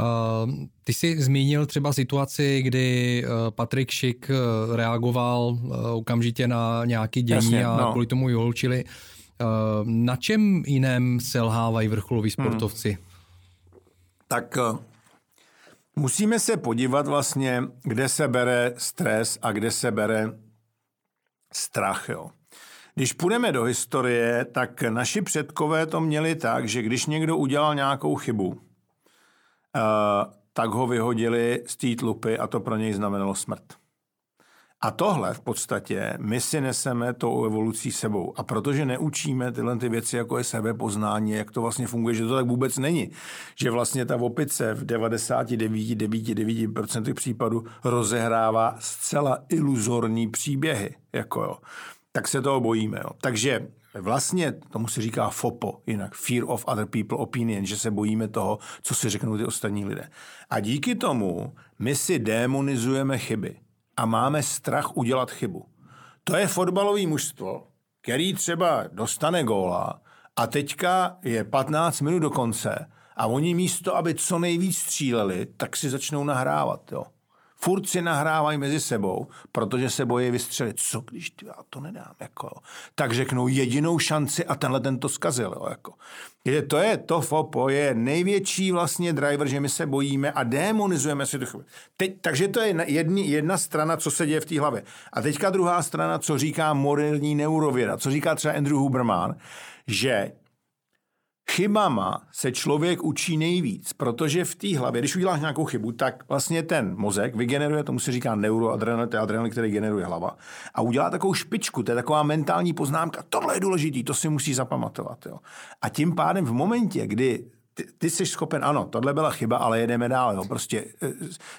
Uh, ty jsi zmínil třeba situaci, kdy uh, Patrik Šik uh, reagoval uh, okamžitě na nějaký dění Jasně, a no. kvůli tomu jolčili. Uh, na čem jiném selhávají vrcholoví sportovci? Hmm tak eh, musíme se podívat vlastně, kde se bere stres a kde se bere strach. Jo. Když půjdeme do historie, tak naši předkové to měli tak, že když někdo udělal nějakou chybu, eh, tak ho vyhodili z té tlupy a to pro něj znamenalo smrt. A tohle v podstatě my si neseme tou evolucí sebou. A protože neučíme tyhle ty věci, jako je sebepoznání, jak to vlastně funguje, že to tak vůbec není. Že vlastně ta opice v 99,99% případů rozehrává zcela iluzorní příběhy. Jako jo. Tak se toho bojíme. Jo. Takže vlastně tomu se říká FOPO, jinak Fear of Other People Opinion, že se bojíme toho, co si řeknou ty ostatní lidé. A díky tomu my si demonizujeme chyby a máme strach udělat chybu. To je fotbalový mužstvo, který třeba dostane góla a teďka je 15 minut do konce a oni místo, aby co nejvíc stříleli, tak si začnou nahrávat. Jo furt si nahrávají mezi sebou, protože se bojí vystřelit. Co když já to nedám? Jako, tak řeknou jedinou šanci a tenhle ten to zkazil. Jo, jako. Je, to je to FOPO, je největší vlastně driver, že my se bojíme a demonizujeme si to. Teď, takže to je jedni, jedna strana, co se děje v té hlavě. A teďka druhá strana, co říká morální neurověda, co říká třeba Andrew Huberman, že Chybama se člověk učí nejvíc, protože v té hlavě, když uděláš nějakou chybu, tak vlastně ten mozek vygeneruje, tomu se říká neuroadrenalin, to je adrenalin, který generuje hlava, a udělá takovou špičku, to je taková mentální poznámka, tohle je důležitý, to si musí zapamatovat. Jo. A tím pádem v momentě, kdy ty, ty jsi schopen, ano, tohle byla chyba, ale jedeme dál. Jo. Prostě e,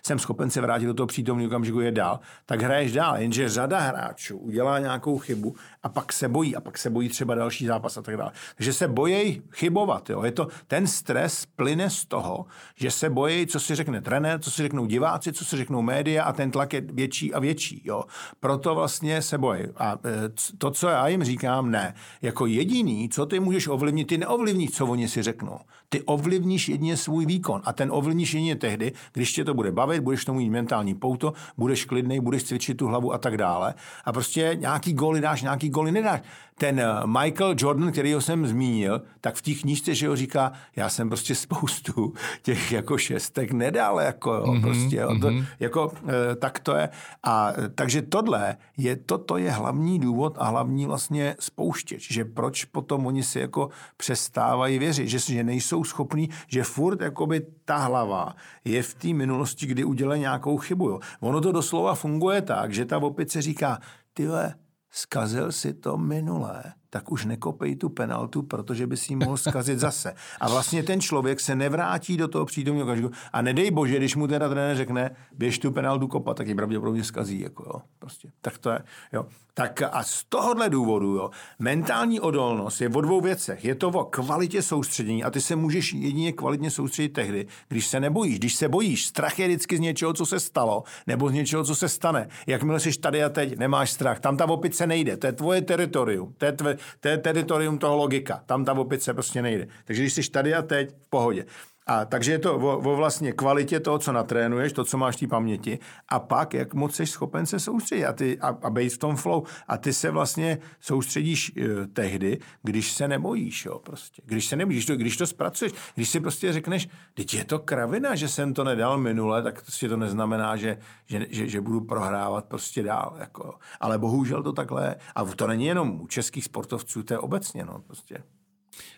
jsem schopen se vrátit do toho přítomného okamžiku, je dál. Tak hraješ dál, jenže řada hráčů udělá nějakou chybu a pak se bojí, a pak se bojí třeba další zápas a tak dále. Takže se bojí chybovat. Jo. Je to, ten stres plyne z toho, že se bojí, co si řekne trenér, co si řeknou diváci, co si řeknou média a ten tlak je větší a větší. Jo. Proto vlastně se bojí. A e, to, co já jim říkám, ne. Jako jediný, co ty můžeš ovlivnit, ty neovlivníš, co oni si řeknou. Ty ovlivníš jedině svůj výkon. A ten ovlivníš jedině tehdy, když tě to bude bavit, budeš tomu mít mentální pouto, budeš klidný, budeš cvičit tu hlavu a tak dále. A prostě nějaký góly dáš, nějaký góly nedáš ten eh, Michael Jordan, který ho jsem zmínil, tak v té knížce, že ho říká, já jsem prostě spoustu těch jako šestek nedal, jako jo, mm-hmm, prostě, jo, to, mm-hmm. jako, e, tak to je. A takže tohle je, toto je hlavní důvod a hlavní vlastně spouštěč, že proč potom oni si jako přestávají věřit, že, že nejsou schopní, že furt jakoby ta hlava je v té minulosti, kdy udělají nějakou chybu. Jo. Ono to doslova funguje tak, že ta opice říká, tyhle, zkazil si to minulé. Tak už nekopej tu penaltu, protože by si mohl zkazit zase. A vlastně ten člověk se nevrátí do toho přítomního okamžiku. A nedej bože, když mu teda trenér řekne, běž tu penaltu kopat, tak ji pravděpodobně zkazí. Jako jo, prostě. Tak to je. Jo. Tak a z tohohle důvodu, jo, mentální odolnost je o dvou věcech. Je to o kvalitě soustředění a ty se můžeš jedině kvalitně soustředit tehdy, když se nebojíš. Když se bojíš, strach je vždycky z něčeho, co se stalo, nebo z něčeho, co se stane. Jakmile jsi tady a teď, nemáš strach. Tam ta opice nejde, to je tvoje teritorium. To je, tve, to je teritorium toho logika. Tam ta opice prostě nejde. Takže když jsi tady a teď, v pohodě. A takže je to o, o vlastně kvalitě toho, co natrénuješ, to, co máš v té paměti, a pak, jak moc jsi schopen se soustředit a, ty, a, a být v tom flow. A ty se vlastně soustředíš e, tehdy, když se nebojíš, jo, prostě. Když se nebojíš, to, když to zpracuješ, když si prostě řekneš, teď je to kravina, že jsem to nedal minule, tak prostě to neznamená, že, že, že, že budu prohrávat prostě dál, jako. Ale bohužel to takhle, a to není jenom u českých sportovců, to je obecně, no, prostě.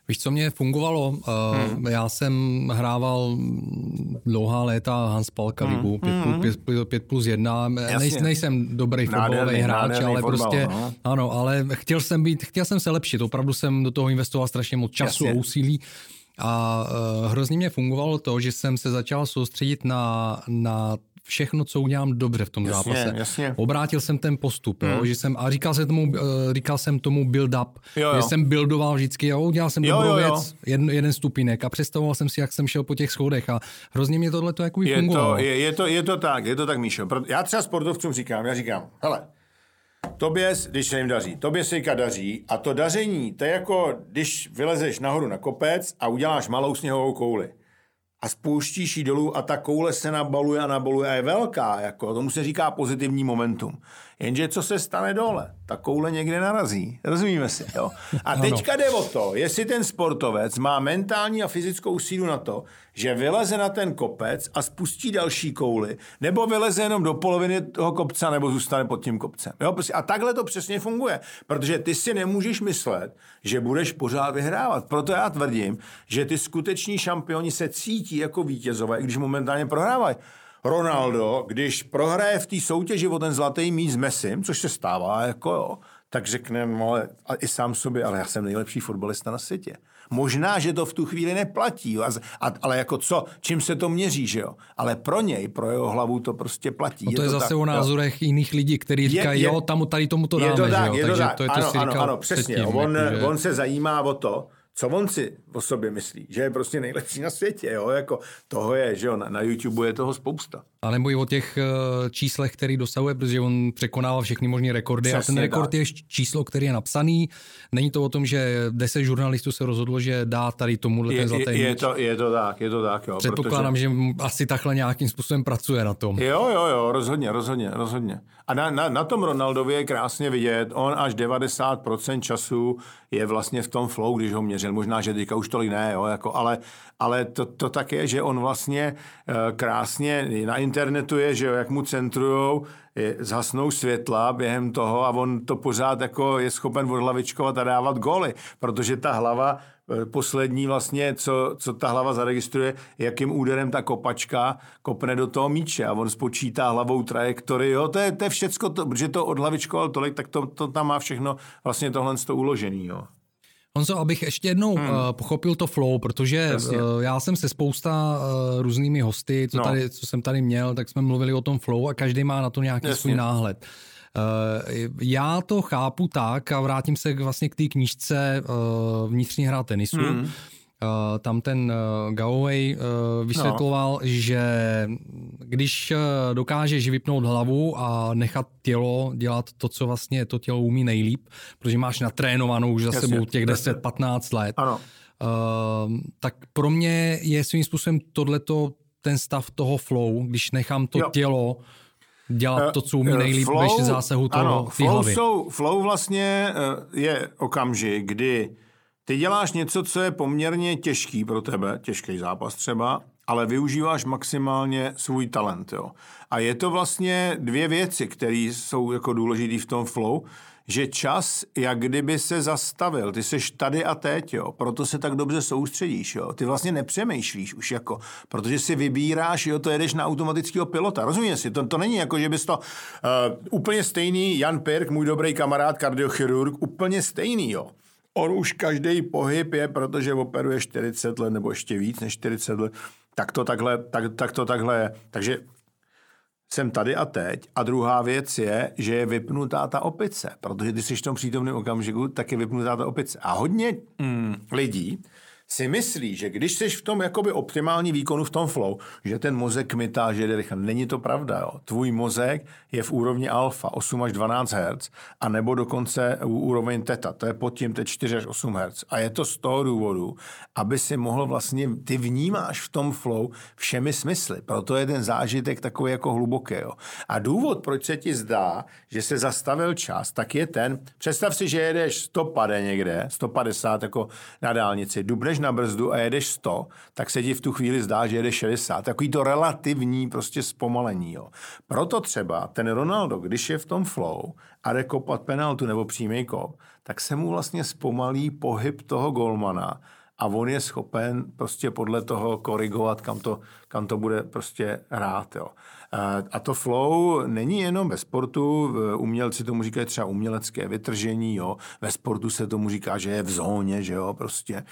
Víš, co mě fungovalo? Hmm. Já jsem hrával dlouhá léta Hans Palka hmm. ligu, 5, hmm. 5, 5 plus 1. Nej, nejsem dobrý fotbalový hráč, ale fotbal, prostě, no. ano, ale chtěl jsem být, chtěl jsem se lepšit. Opravdu jsem do toho investoval strašně moc času Jasně. a úsilí. A uh, hrozně mě fungovalo to, že jsem se začal soustředit na, na všechno, co udělám dobře v tom jasně, zápase. Jasně. Obrátil jsem ten postup, hmm. jo, že jsem, a říkal jsem tomu, eh, říkal jsem tomu build up, jo, jo. že jsem buildoval vždycky, jo, udělal jsem jo, dobrou jo, jo. věc, jeden, jeden stupínek a představoval jsem si, jak jsem šel po těch schodech a hrozně mě tohle to jako je fungovalo. To, je, je, to, je to tak, je to tak, Míšo. Já třeba sportovcům říkám, já říkám, hele, Tobě, když se jim daří, tobě se daří a to daření, to je jako, když vylezeš nahoru na kopec a uděláš malou sněhovou kouli a spouštíš ji dolů a ta koule se nabaluje a nabaluje a je velká. Jako, tomu se říká pozitivní momentum. Jenže co se stane dole? Ta koule někde narazí. Rozumíme si, jo? A teďka jde o to, jestli ten sportovec má mentální a fyzickou sílu na to, že vyleze na ten kopec a spustí další kouli, nebo vyleze jenom do poloviny toho kopce, nebo zůstane pod tím kopcem. Jo? Prostě- a takhle to přesně funguje, protože ty si nemůžeš myslet, že budeš pořád vyhrávat. Proto já tvrdím, že ty skuteční šampioni se cítí jako vítězové, i když momentálně prohrávají. Ronaldo, když prohraje v té soutěži o ten zlatý míč s Messim, což se stává, jako jo, tak řekne, no, a i sám sobě, ale já jsem nejlepší fotbalista na světě. Možná, že to v tu chvíli neplatí, a, a, ale jako co, čím se to měří, že jo? Ale pro něj, pro jeho hlavu to prostě platí. No to je, je to zase tak, o názorech jo. jiných lidí, kteří říkají, je, jo, tam, tady tomu to dáme, je to tak, že jo? Je to Takže tak. to je to, ano, ano, ano, přesně. Předtím, on, jako, že... on se zajímá o to, co on si o sobě myslí, že je prostě nejlepší na světě, jo, jako toho je, že jo, na, na YouTube je toho spousta. A nebo i o těch uh, číslech, který dosahuje, protože on překonává všechny možné rekordy Přesně a ten rekord tak. je číslo, který je napsaný. Není to o tom, že deset žurnalistů se rozhodlo, že dá tady tomu ten zlatý je, je, to, je to tak, je to tak, jo. Předpokládám, protože... že asi takhle nějakým způsobem pracuje na tom. Jo, jo, jo, rozhodně, rozhodně, rozhodně. A na, na, na tom Ronaldovi je krásně vidět, on až 90% času je vlastně v tom flow, když ho měřil. Možná, že teďka už tolik ne, jo, jako, ale, ale to, to tak je, že on vlastně uh, krásně na internetu je, že jo, jak mu centrujou, zhasnou světla během toho a on to pořád jako je schopen odhlavičkovat a dávat goly, protože ta hlava Eh, poslední vlastně, co, co ta hlava zaregistruje, jakým úderem ta kopačka kopne do toho míče a on spočítá hlavou trajektory, jo, to je, to je všecko, to, protože to odhlavičkoval tolik, tak to, to tam má všechno vlastně tohle to uložený, jo. Honzo, abych ještě jednou hmm. uh, pochopil to flow, protože uh, já jsem se spousta uh, různými hosty, co, no. tady, co jsem tady měl, tak jsme mluvili o tom flow a každý má na to nějaký Jasně. svůj náhled. Eh, já to chápu tak a vrátím se vlastně k té knížce eh, Vnitřní hra tenisu. Mm. Tam ten Galloway vysvětloval, no. že když dokážeš vypnout hlavu a nechat tělo dělat to, co vlastně to tělo umí nejlíp, protože máš natrénovanou už za Jasně. sebou těch 10-15 let, ano. tak pro mě je svým způsobem tohleto ten stav toho flow, když nechám to jo. tělo dělat to, co umí eh, nejlíp flow, bez zásahu toho ano, flow, hlavy. Jsou, flow vlastně eh, je okamžik, kdy ty děláš něco, co je poměrně těžký pro tebe, těžký zápas třeba, ale využíváš maximálně svůj talent. Jo. A je to vlastně dvě věci, které jsou jako důležité v tom flow že čas jak kdyby se zastavil. Ty seš tady a teď, jo. Proto se tak dobře soustředíš, jo. Ty vlastně nepřemýšlíš už jako, protože si vybíráš, jo, to jedeš na automatického pilota. Rozumíš si? To, to není jako, že bys to uh, úplně stejný Jan Pirk, můj dobrý kamarád, kardiochirurg, úplně stejný, jo on už každý pohyb je, protože operuje 40 let nebo ještě víc než 40 let, tak to takhle, tak, tak to takhle je. Takže jsem tady a teď. A druhá věc je, že je vypnutá ta opice, protože když jsi v tom přítomném okamžiku, tak je vypnutá ta opice. A hodně mm, lidí si myslí, že když jsi v tom jakoby optimální výkonu v tom flow, že ten mozek kmitá, že jde rychle. Není to pravda. Jo. Tvůj mozek je v úrovni alfa 8 až 12 Hz a nebo dokonce úroveň teta. To je pod tím teď 4 až 8 Hz. A je to z toho důvodu, aby si mohl vlastně, ty vnímáš v tom flow všemi smysly. Proto je ten zážitek takový jako hluboký. Jo. A důvod, proč se ti zdá, že se zastavil čas, tak je ten, představ si, že jedeš 100 pade někde, 150 jako na dálnici, dubneš na brzdu a jedeš 100, tak se ti v tu chvíli zdá, že jedeš 60. Takový to relativní prostě zpomalení. Jo. Proto třeba ten Ronaldo, když je v tom flow a jde kopat penaltu nebo přímý kop, tak se mu vlastně zpomalí pohyb toho golmana a on je schopen prostě podle toho korigovat, kam to, kam to bude prostě hrát. Jo. A to flow není jenom ve sportu, umělci tomu říkají třeba umělecké vytržení, jo. ve sportu se tomu říká, že je v zóně, že jo, prostě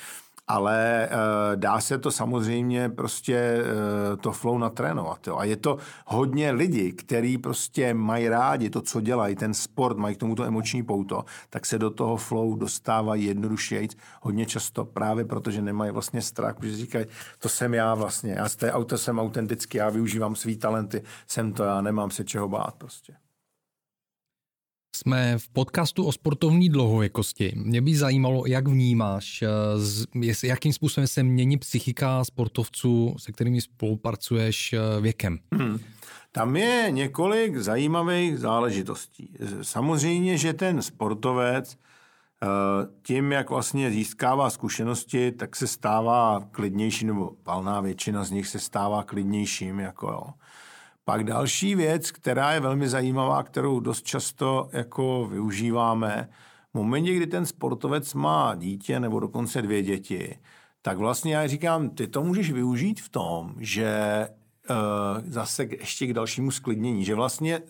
ale uh, dá se to samozřejmě prostě uh, to flow natrénovat. Jo. A je to hodně lidí, kteří prostě mají rádi to, co dělají, ten sport, mají k tomuto emoční pouto, tak se do toho flow dostávají jednodušeji, hodně často právě protože nemají vlastně strach, protože říkají, to jsem já vlastně, já z té auto jsem autentický, já využívám svý talenty, jsem to já, nemám se čeho bát prostě. Jsme v podcastu o sportovní dlouhověkosti. Mě by zajímalo, jak vnímáš, eh, jakým způsobem se mění psychika sportovců, se kterými spolupracuješ eh, věkem. Hmm. Tam je několik zajímavých záležitostí. Samozřejmě, že ten sportovec eh, tím, jak vlastně získává zkušenosti, tak se stává klidnější, nebo valná většina z nich se stává klidnějším. Jako jo. Pak další věc, která je velmi zajímavá, kterou dost často jako využíváme, v momentě, kdy ten sportovec má dítě nebo dokonce dvě děti, tak vlastně já říkám, ty to můžeš využít v tom, že uh, zase ještě k dalšímu sklidnění, že vlastně uh,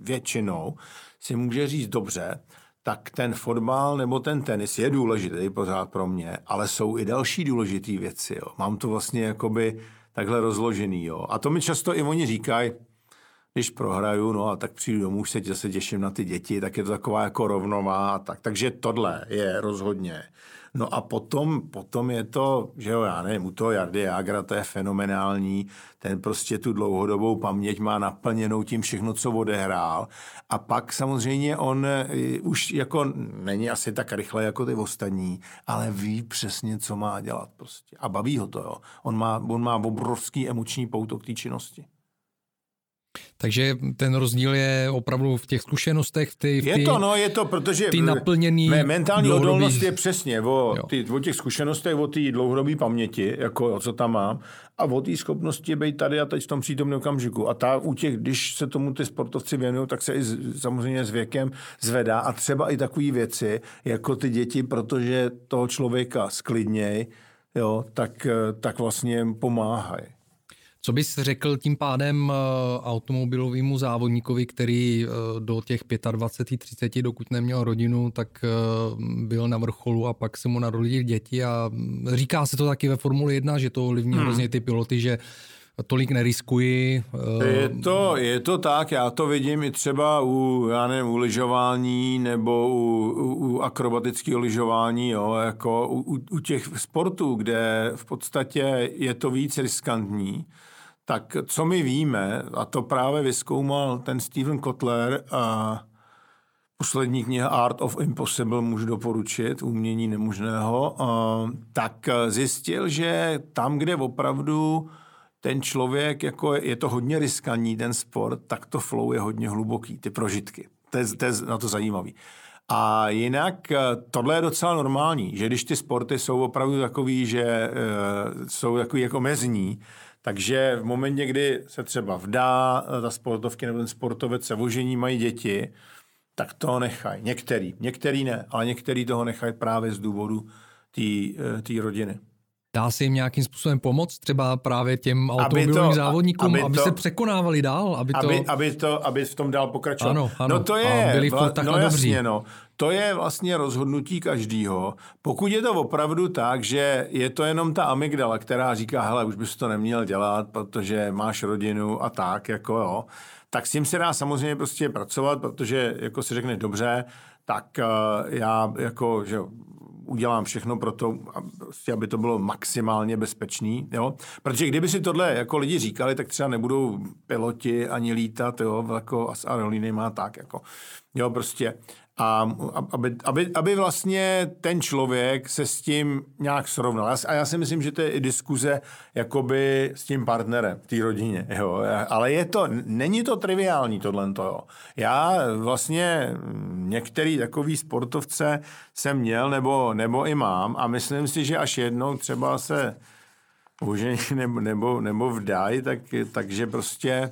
většinou si může říct dobře, tak ten fotbal nebo ten tenis je důležitý pořád pro mě, ale jsou i další důležité věci. Jo. Mám to vlastně jakoby takhle rozložený. Jo. A to mi často i oni říkají, když prohraju, no a tak přijdu domů, už se zase těším na ty děti, tak je to taková jako rovnová. Tak. Takže tohle je rozhodně. No a potom, potom je to, že jo, já nevím, u toho Jardy Jagra to je fenomenální, ten prostě tu dlouhodobou paměť má naplněnou tím všechno, co odehrál. A pak samozřejmě on eh, už jako není asi tak rychle jako ty ostatní, ale ví přesně, co má dělat prostě. A baví ho to, jo. On má, on má obrovský emoční pouto k té činnosti. Takže ten rozdíl je opravdu v těch zkušenostech. V ty, v ty, je to, no, je to, protože ty naplněný mé mentální dlouhodobý... odolnost je přesně o, ty, o těch zkušenostech, o té dlouhodobé paměti, jako co tam mám, a o té schopnosti být tady a teď v tom přítomném okamžiku. A ta u těch, když se tomu ty sportovci věnují, tak se i z, samozřejmě s věkem zvedá. A třeba i takové věci, jako ty děti, protože toho člověka sklidněj, jo, tak, tak vlastně pomáhají. Co bys řekl tím pádem eh, automobilovému závodníkovi, který eh, do těch 25, 30, dokud neměl rodinu, tak eh, byl na vrcholu a pak se mu narodili děti a mm, říká se to taky ve Formuli 1, že to ovlivní hmm. hrozně ty piloty, že tolik neriskuji. Je to, je to tak, já to vidím i třeba u, já nevím, u lyžování nebo u, u, u akrobatického lyžování, jo, jako u, u těch sportů, kde v podstatě je to víc riskantní, tak co my víme, a to právě vyskoumal ten Steven Kotler a poslední kniha Art of Impossible můžu doporučit, umění nemožného, tak zjistil, že tam, kde opravdu ten člověk, jako je to hodně riskantní, ten sport, tak to flow je hodně hluboký, ty prožitky. To je, to je na to zajímavý. A jinak tohle je docela normální, že když ty sporty jsou opravdu takový, že uh, jsou takový jako mezní, takže v momentě, kdy se třeba vdá ta sportovky nebo ten sportovec se ožení, mají děti, tak to nechají. Některý, některý ne, ale některý toho nechají právě z důvodu té rodiny. Dá se jim nějakým způsobem pomoct, třeba právě těm automobilovým aby to, závodníkům, aby, aby to, se překonávali dál? Aby to... Aby, aby, to, aby v tom dál pokračoval. Ano, ano. No to je, byli vla, no jasně, dobří. no. To je vlastně rozhodnutí každýho. Pokud je to opravdu tak, že je to jenom ta amygdala, která říká, hele, už bys to neměl dělat, protože máš rodinu a tak, jako jo, tak s tím se dá samozřejmě prostě pracovat, protože jako si řekne dobře, tak uh, já jako, že udělám všechno pro to, aby to bylo maximálně bezpečný, jo? Protože kdyby si tohle jako lidi říkali, tak třeba nebudou piloti ani lítat, jo, jako s aerolíny tak, jako, jo, prostě a aby, aby, aby vlastně ten člověk se s tím nějak srovnal. A já si myslím, že to je i diskuze jakoby s tím partnerem v té rodině. Jo. Ale je to, není to triviální tohle. Já vlastně některý takový sportovce jsem měl nebo, nebo i mám a myslím si, že až jednou třeba se užení nebo, nebo, nebo vdají, tak, takže prostě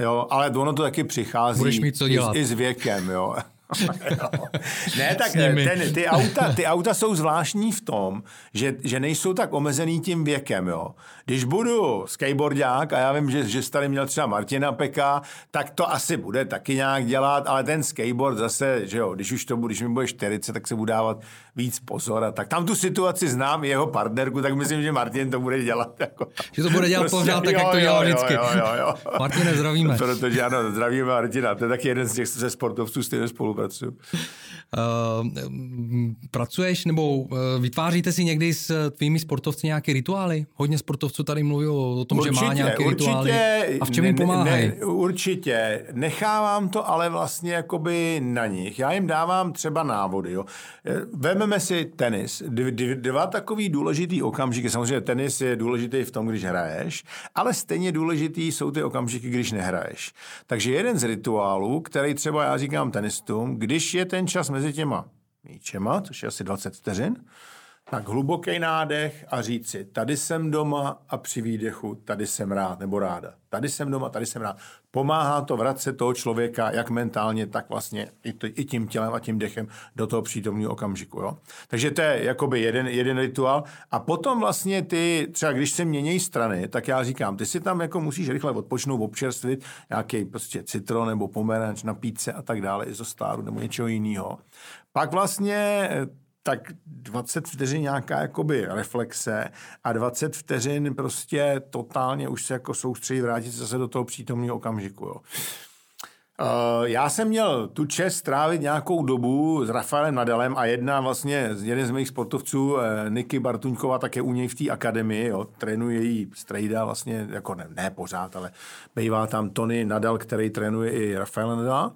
Jo, ale ono to taky přichází Budeš mít co dělat. I, i s věkem, jo. ne, tak ten, ty, auta, ty auta jsou zvláštní v tom, že, že nejsou tak omezený tím věkem. Jo. Když budu skateboardák a já vím, že, že tady měl třeba Martina Peka, tak to asi bude taky nějak dělat, ale ten skateboard zase, že jo, když už to když mi bude 40, tak se bude dávat víc pozor. A tak tam tu situaci znám, jeho partnerku, tak myslím, že Martin to bude dělat. Jako, že to bude dělat prostě, pořád tak, jo, jak to dělá vždycky. Jo, jo, jo. Martine, zdravíme. Protože ano, zdravíme Martina, to je taky jeden z těch ze sportovců, s kterými spolupracuju. Uh, pracuješ nebo uh, vytváříte si někdy s tvými sportovci nějaké rituály? Hodně sportovců tady mluví o tom, určitě, že má nějaké určitě, rituály. A v čem jim pomáhají? Ne, určitě. Nechávám to ale vlastně jakoby na nich. Já jim dávám třeba návody. Jo. Vememe si tenis. Dva takový důležitý okamžiky. Samozřejmě tenis je důležitý v tom, když hraješ, ale stejně důležitý jsou ty okamžiky, když nehraješ. Takže jeden z rituálů, který třeba já říkám tenistům, když je ten čas mezi těma míčema, což je asi 20 vteřin, tak hluboký nádech a říct si, tady jsem doma a při výdechu, tady jsem rád nebo ráda. Tady jsem doma, tady jsem rád. Pomáhá to vracet toho člověka, jak mentálně, tak vlastně i, tím tělem a tím dechem do toho přítomného okamžiku. Jo? Takže to je jakoby jeden, jeden rituál. A potom vlastně ty, třeba když se mění strany, tak já říkám, ty si tam jako musíš rychle odpočnout, občerstvit nějaký prostě citron nebo pomeranč na píce a tak dále, izostáru nebo něčeho jiného. Pak vlastně tak 20 vteřin nějaká jakoby reflexe a 20 vteřin prostě totálně už se jako soustředit, vrátit se zase do toho přítomného okamžiku. Jo. Uh, já jsem měl tu čest strávit nějakou dobu s Rafaelem Nadalem a jedna vlastně, jeden z mých sportovců, eh, Niky Bartuňková, také u něj v té akademii, jo, trénuje její strejda vlastně, jako ne, ne pořád, ale bývá tam Tony Nadal, který trénuje i Rafaela Nadala.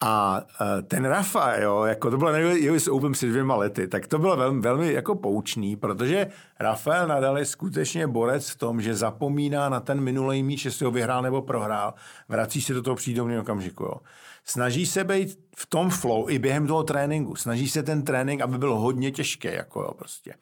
A e, ten Rafa, jo, jako to bylo na US Open před dvěma lety, tak to bylo velmi, velmi jako poučný, protože Rafael Nadal je skutečně borec v tom, že zapomíná na ten minulý míč, jestli ho vyhrál nebo prohrál, vrací se do toho přítomného okamžiku. Jo. Snaží se být v tom flow i během toho tréninku. Snaží se ten trénink, aby byl hodně těžký. Jako jo, prostě.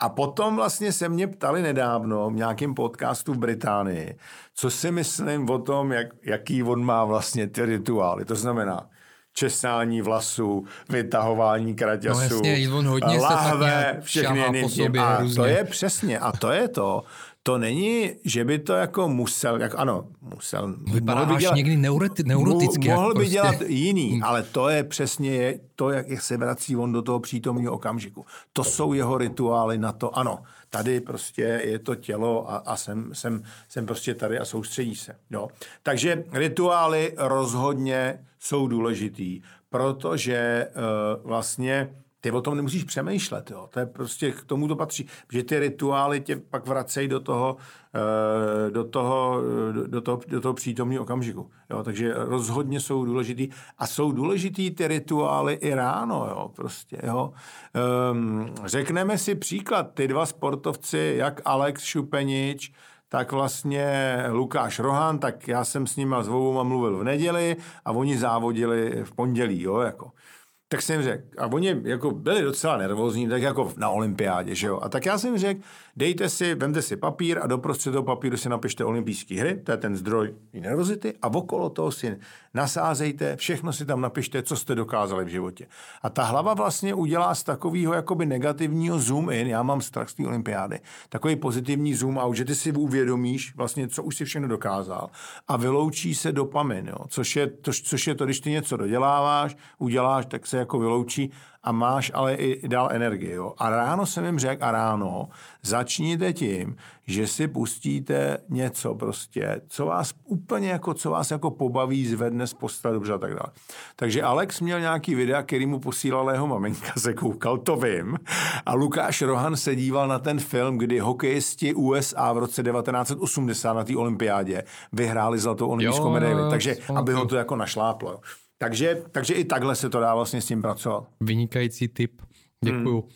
A potom vlastně se mě ptali nedávno v nějakém podcastu v Británii, co si myslím o tom, jak, jaký on má vlastně ty rituály. To znamená, česání vlasů, vytahování kraťasů, no jasně, on hodně lahve, všechny po sobě, A různě. to je přesně, a to je to, to není, že by to jako musel, jako ano, musel. Vypadá mohl by dělat, někdy neuroti, neuroticky. Mohl by prostě. dělat jiný, hmm. ale to je přesně to, jak se vrací on do toho přítomního okamžiku. To jsou jeho rituály na to, ano, tady prostě je to tělo a, a jsem, jsem, jsem prostě tady a soustředí se. Jo. Takže rituály rozhodně jsou důležitý, protože uh, vlastně ty o tom nemusíš přemýšlet, jo. To je prostě, k tomu to patří, že ty rituály tě pak vracejí do toho, eh, do toho, do toho, do toho přítomného okamžiku. Jo. Takže rozhodně jsou důležitý. A jsou důležitý ty rituály i ráno, jo, prostě, jo. Um, řekneme si příklad, ty dva sportovci, jak Alex Šupenič, tak vlastně Lukáš Rohan, tak já jsem s nima s mluvil v neděli a oni závodili v pondělí, jo, jako. Tak jsem řekl, a oni jako byli docela nervózní, tak jako na olympiádě, že jo. A tak já jsem řekl, dejte si, vemte si papír a doprostřed toho papíru si napište olympijské hry, to je ten zdroj nervozity a okolo toho si nasázejte, všechno si tam napište, co jste dokázali v životě. A ta hlava vlastně udělá z takového jakoby negativního zoom in, já mám strach z té olympiády, takový pozitivní zoom out, že ty si uvědomíš vlastně, co už si všechno dokázal a vyloučí se dopamin, jo, což, je, to, což je to, když ty něco doděláváš, uděláš, tak se jako vyloučí a máš ale i dál energii. Jo? A ráno jsem jim řekl, a ráno začněte tím, že si pustíte něco prostě, co vás úplně jako, co vás jako pobaví, zvedne z postele, dobře a tak dále. Takže Alex měl nějaký videa, který mu posílala jeho maminka, se koukal, to vím. A Lukáš Rohan se díval na ten film, kdy hokejisti USA v roce 1980 na té olympiádě vyhráli zlatou olympijskou medaili. Takže aby ho to jako našláplo. Takže, takže i takhle se to dá vlastně s tím pracovat. Vynikající tip. Děkuju. Hmm.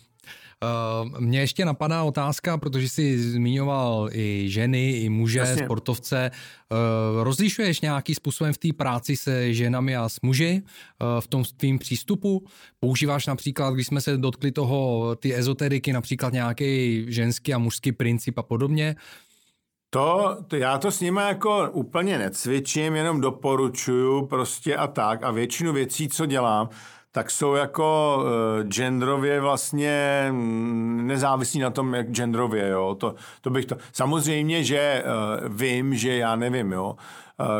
Uh, mně ještě napadá otázka, protože jsi zmiňoval i ženy, i muže, Jasně. sportovce. Uh, rozlišuješ nějaký způsobem v té práci se ženami a s muži uh, v tom tvým přístupu? Používáš například, když jsme se dotkli toho, ty ezoteriky, například nějaký ženský a mužský princip a podobně? To, to, já to s nimi jako úplně necvičím, jenom doporučuju prostě a tak a většinu věcí, co dělám, tak jsou jako uh, genderově vlastně nezávislí na tom, jak genderově, jo. To, to bych to... Samozřejmě, že uh, vím, že já nevím, jo, uh,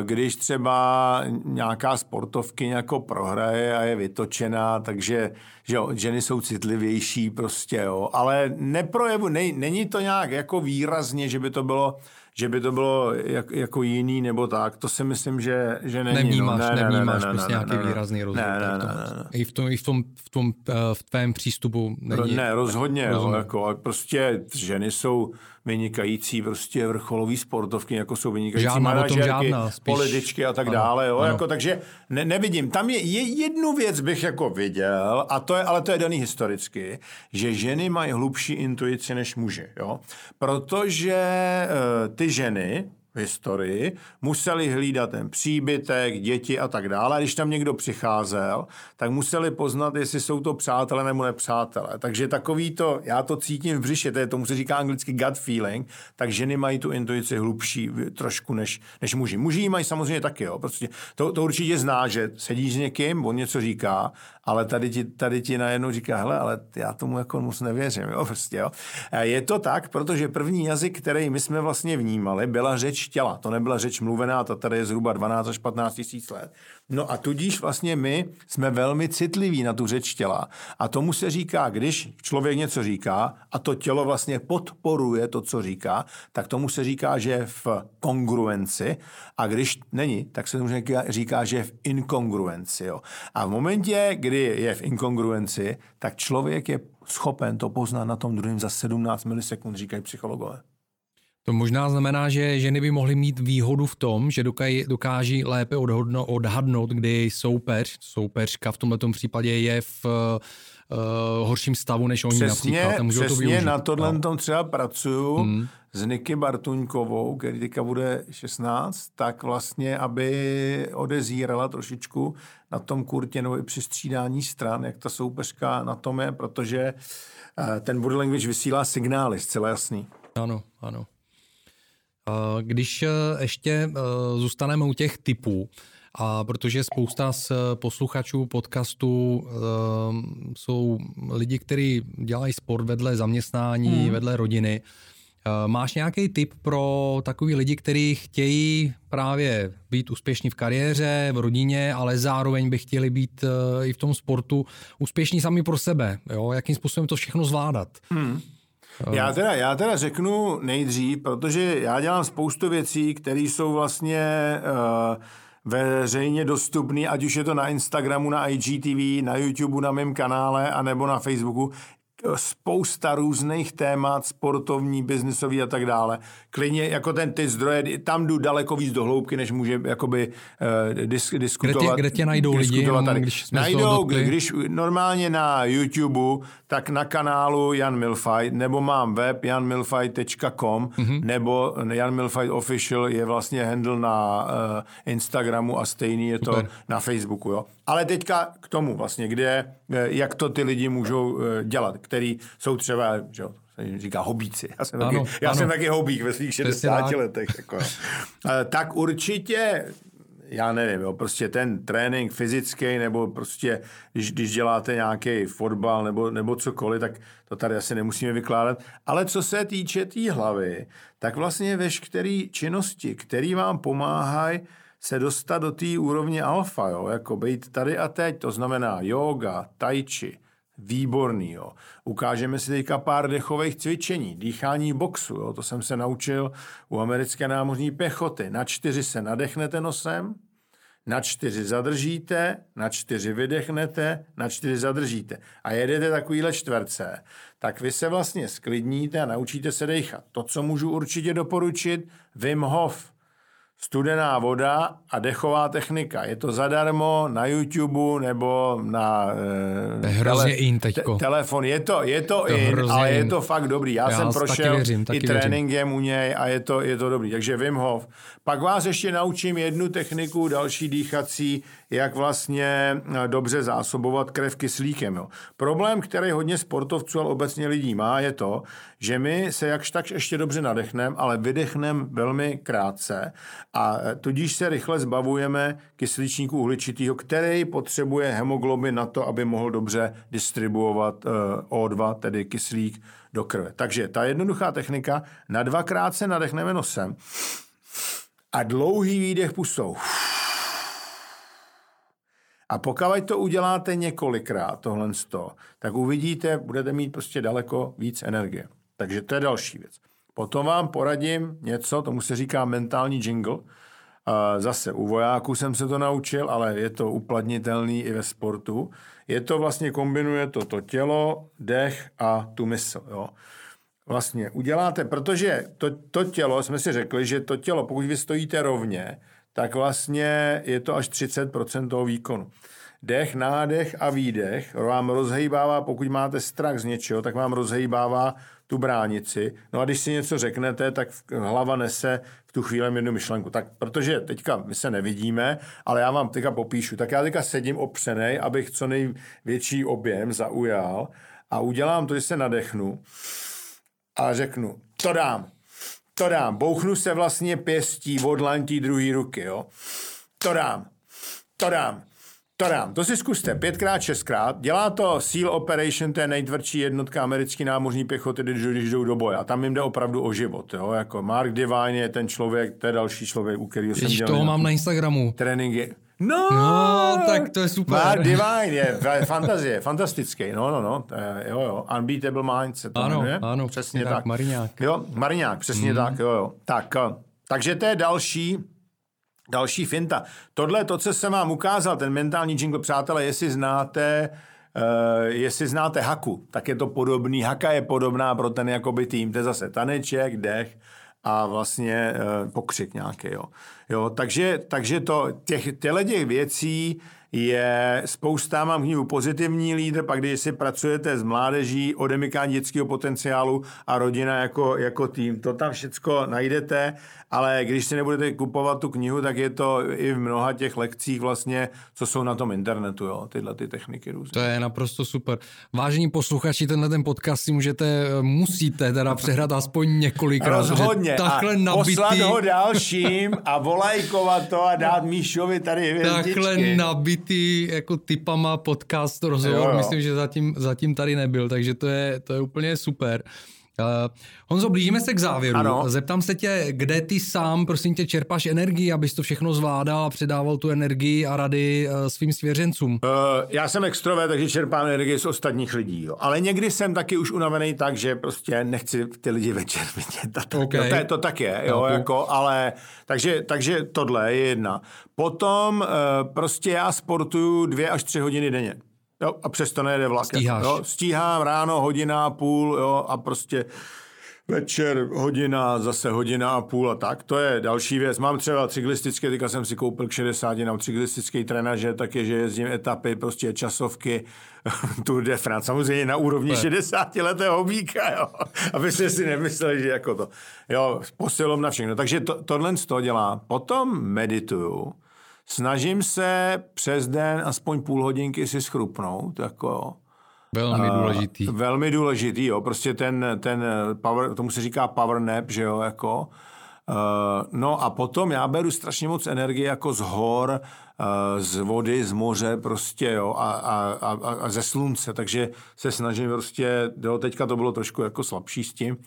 když třeba nějaká sportovky jako prohraje a je vytočená, takže že jo, ženy jsou citlivější prostě, jo, ale neprojevu, ne, není to nějak jako výrazně, že by to bylo že by to bylo jak, jako jiný nebo tak, to si myslím, že, že není. Nevnímáš, no. ne, nevnímáš ne, ne, prostě ne, nějaký ne, výrazný rozdíl. Ne, ne, ne, ne, ne. I v tom, i v tom, v tom eh, v tvém přístupu není. Ne, rozhodně, rozhodně. Jo, jako, prostě ženy jsou vynikající prostě vrcholový sportovky, jako jsou vynikající žádná, manažerky, žádná, spíš... političky a tak ano, dále. Jo? Ano. Jako, takže ne, nevidím. Tam je, je jednu věc bych jako viděl, a to je, ale to je daný historicky, že ženy mají hlubší intuici než muži. Jo? Protože uh, ty ženy, historii, museli hlídat ten příbytek, děti a tak dále. A když tam někdo přicházel, tak museli poznat, jestli jsou to přátelé nebo nepřátelé. Takže takový to, já to cítím v břiše, to je, tomu se říká anglicky gut feeling, tak ženy mají tu intuici hlubší trošku než, než muži. Muži mají samozřejmě taky, jo. Prostě to, to určitě zná, že sedíš s někým, on něco říká, ale tady ti, tady ti najednou říká, hele, ale já tomu jako moc nevěřím, jo, prostě, jo. Je to tak, protože první jazyk, který my jsme vlastně vnímali, byla řeč těla. To nebyla řeč mluvená, ta tady je zhruba 12 až 15 tisíc let. No a tudíž vlastně my jsme velmi citliví na tu řeč těla. A tomu se říká, když člověk něco říká a to tělo vlastně podporuje to, co říká, tak tomu se říká, že je v kongruenci a když není, tak se tomu říká, že je v inkongruenci. Jo. A v momentě, kdy je v inkongruenci, tak člověk je schopen to poznat na tom druhém za 17 milisekund, říkají psychologové. To možná znamená, že ženy by mohly mít výhodu v tom, že dokáží, lépe odhodno, odhadnout, kdy soupeř, soupeřka v tomto případě je v uh, horším stavu než oni přesně, například. Můžou přesně to na tohle no. tom třeba pracuju hmm. s Niky Bartuňkovou, který teďka bude 16, tak vlastně, aby odezírala trošičku na tom kurtě nebo i při střídání stran, jak ta soupeřka na tom je, protože uh, ten body language vysílá signály, zcela jasný. Ano, ano. Když eh, ještě eh, zůstaneme u těch typů, a protože spousta z posluchačů podcastu uh, jsou lidi, kteří dělají sport vedle zaměstnání, hmm. vedle rodiny. Uh, máš nějaký tip pro takový lidi, kteří chtějí právě být úspěšní v kariéře, v rodině, ale zároveň by chtěli být uh, i v tom sportu úspěšní sami pro sebe? Jo? Jakým způsobem to všechno zvládat? Hmm. Já teda, já teda řeknu nejdřív, protože já dělám spoustu věcí, které jsou vlastně uh, veřejně dostupné, ať už je to na Instagramu, na IGTV, na YouTube, na mém kanále, anebo na Facebooku. Spousta různých témat, sportovní, biznisový a tak dále. Klidně jako ten ty zdroje, tam jdu daleko víc do hloubky, než může jakoby uh, dis, diskutovat. Kde tě, kde tě najdou lidi? Tady. Když najdou, když normálně na YouTube, tak na kanálu Jan Milfight, nebo mám web janmilfight.com, mm-hmm. nebo Jan Milfight Official je vlastně handle na uh, Instagramu a stejný je to Super. na Facebooku. Jo? Ale teďka k tomu vlastně, kde, eh, jak to ty lidi můžou dělat, který jsou třeba, že jo, říká hobíci. Já jsem, ano, taky, já ano. jsem taky hobík ve svých 60 letech. Jako. tak určitě já nevím, jo, prostě ten trénink fyzický, nebo prostě, když, když děláte nějaký fotbal nebo, nebo cokoliv, tak to tady asi nemusíme vykládat. Ale co se týče té tý hlavy, tak vlastně veškeré činnosti, které vám pomáhají se dostat do té úrovně alfa, jo, jako být tady a teď, to znamená yoga, tai chi, výborný. Jo. Ukážeme si teďka pár dechových cvičení, dýchání boxu, jo. to jsem se naučil u americké námořní pěchoty. Na čtyři se nadechnete nosem, na čtyři zadržíte, na čtyři vydechnete, na čtyři zadržíte. A jedete takovýhle čtverce, tak vy se vlastně sklidníte a naučíte se dechat. To, co můžu určitě doporučit, Wim Hof – studená voda a dechová technika. Je to zadarmo na YouTube nebo na e, hrozně tele, in teďko. Te, telefon. Je to, je to, to in, ale in. je to fakt dobrý. Já, Já jsem prošel věřím, i tréninkem u něj a je to, je to dobrý. Takže Wim Hof. Pak vás ještě naučím jednu techniku, další dýchací, jak vlastně eh, dobře zásobovat krev kyslíkem. Jo. Problém, který hodně sportovců, ale obecně lidí má, je to, že my se jakž tak ještě dobře nadechneme, ale vydechneme velmi krátce a eh, tudíž se rychle zbavujeme kyslíčníku uhličitého, který potřebuje hemoglobin na to, aby mohl dobře distribuovat eh, O2, tedy kyslík, do krve. Takže ta jednoduchá technika, na dvakrát se nadechneme nosem a dlouhý výdech pustou. A pokud to uděláte několikrát, tohle sto, tak uvidíte, budete mít prostě daleko víc energie. Takže to je další věc. Potom vám poradím něco, tomu se říká mentální jingle. Zase u vojáků jsem se to naučil, ale je to uplatnitelný i ve sportu. Je to vlastně, kombinuje to, to tělo, dech a tu mysl. Jo. Vlastně uděláte, protože to, to tělo, jsme si řekli, že to tělo, pokud vy stojíte rovně, tak vlastně je to až 30% toho výkonu. Dech, nádech a výdech vám rozhejbává, pokud máte strach z něčeho, tak vám rozhejbává tu bránici. No a když si něco řeknete, tak hlava nese v tu chvíli jednu myšlenku. Tak protože teďka my se nevidíme, ale já vám teďka popíšu. Tak já teďka sedím opřenej, abych co největší objem zaujal a udělám to, že se nadechnu a řeknu, to dám, to dám. Bouchnu se vlastně pěstí od lantí druhé ruky, jo. To dám, to dám, to dám. To si zkuste pětkrát, šestkrát. Dělá to SEAL Operation, to je nejtvrdší jednotka americké námořní pěchoty, když jdou do boje. A tam jim jde opravdu o život. Jo? Jako Mark Divine je ten člověk, to je další člověk, u kterého jsem dělal. toho mám na Instagramu. Tréninky. No, no, tak to je super. Mark Divine je fantazie, fantastický. No, no, no, jo, jo. Unbeatable Minds se to ano, jmenuje. Ano, přesně tak. tak. Mariňák. Jo, Mariňák, přesně mm. tak, jo, jo. Tak, eh, takže to je další, další finta. Tohle, to, co jsem vám ukázal, ten mentální jingle, přátelé, jestli znáte, Uh, jestli znáte Haku, tak je to podobný. Haka je podobná pro ten jakoby tým. To je zase taneček, dech a vlastně uh, pokřik nějaký. Jo. Jo, takže, takže to, těch, těle těch věcí je spousta, mám knihu Pozitivní lídr, pak když si pracujete s mládeží, odemykání dětského potenciálu a rodina jako, jako tým, to tam všecko najdete, ale když si nebudete kupovat tu knihu, tak je to i v mnoha těch lekcích vlastně, co jsou na tom internetu, jo, tyhle ty techniky různé. To je naprosto super. Vážení posluchači, tenhle ten podcast si můžete, musíte teda přehrát aspoň několikrát. Rozhodně. Takhle a nabitý... poslat ho dalším a volajkovat to a dát Míšovi tady hvězdičky. Takhle nabitý jako typama podcast rozhovor, jo, jo. myslím, že zatím, zatím tady nebyl, takže to je, to je úplně super. Uh, Honzo, blížíme se k závěru. Ano. Zeptám se tě, kde ty sám, prosím tě, čerpáš energii, abys to všechno zvládal a předával tu energii a rady uh, svým svěřencům? Uh, já jsem extrovert, takže čerpám energii z ostatních lidí. Jo. Ale někdy jsem taky už unavený tak, že prostě nechci ty lidi večer vidět. Okay. jo, to, to tak je, jo, jako, ale takže, takže tohle je jedna. Potom uh, prostě já sportuju dvě až tři hodiny denně. Jo, a přesto nejde vlak. Stíháš. Jo, stíhám ráno hodina a půl jo, a prostě večer hodina, zase hodina a půl a tak. To je další věc. Mám třeba cyklistické, teďka jsem si koupil k 60 na cyklistický trenaže, tak je, že jezdím etapy, prostě časovky Tour de France, samozřejmě na úrovni 60 letého hobíka, jo. Aby se si nemysleli, že jako to. Jo, posilom na všechno. Takže to, tohle z toho dělá. Potom medituju, snažím se přes den aspoň půl hodinky si schrupnout, jako Velmi důležitý. Uh, velmi důležitý, jo. Prostě ten, ten power, tomu se říká power nap, že jo, jako. Uh, no a potom já beru strašně moc energie jako z hor, uh, z vody, z moře prostě, jo, a, a, a, a ze slunce, takže se snažím prostě, jo, teďka to bylo trošku jako slabší s tím,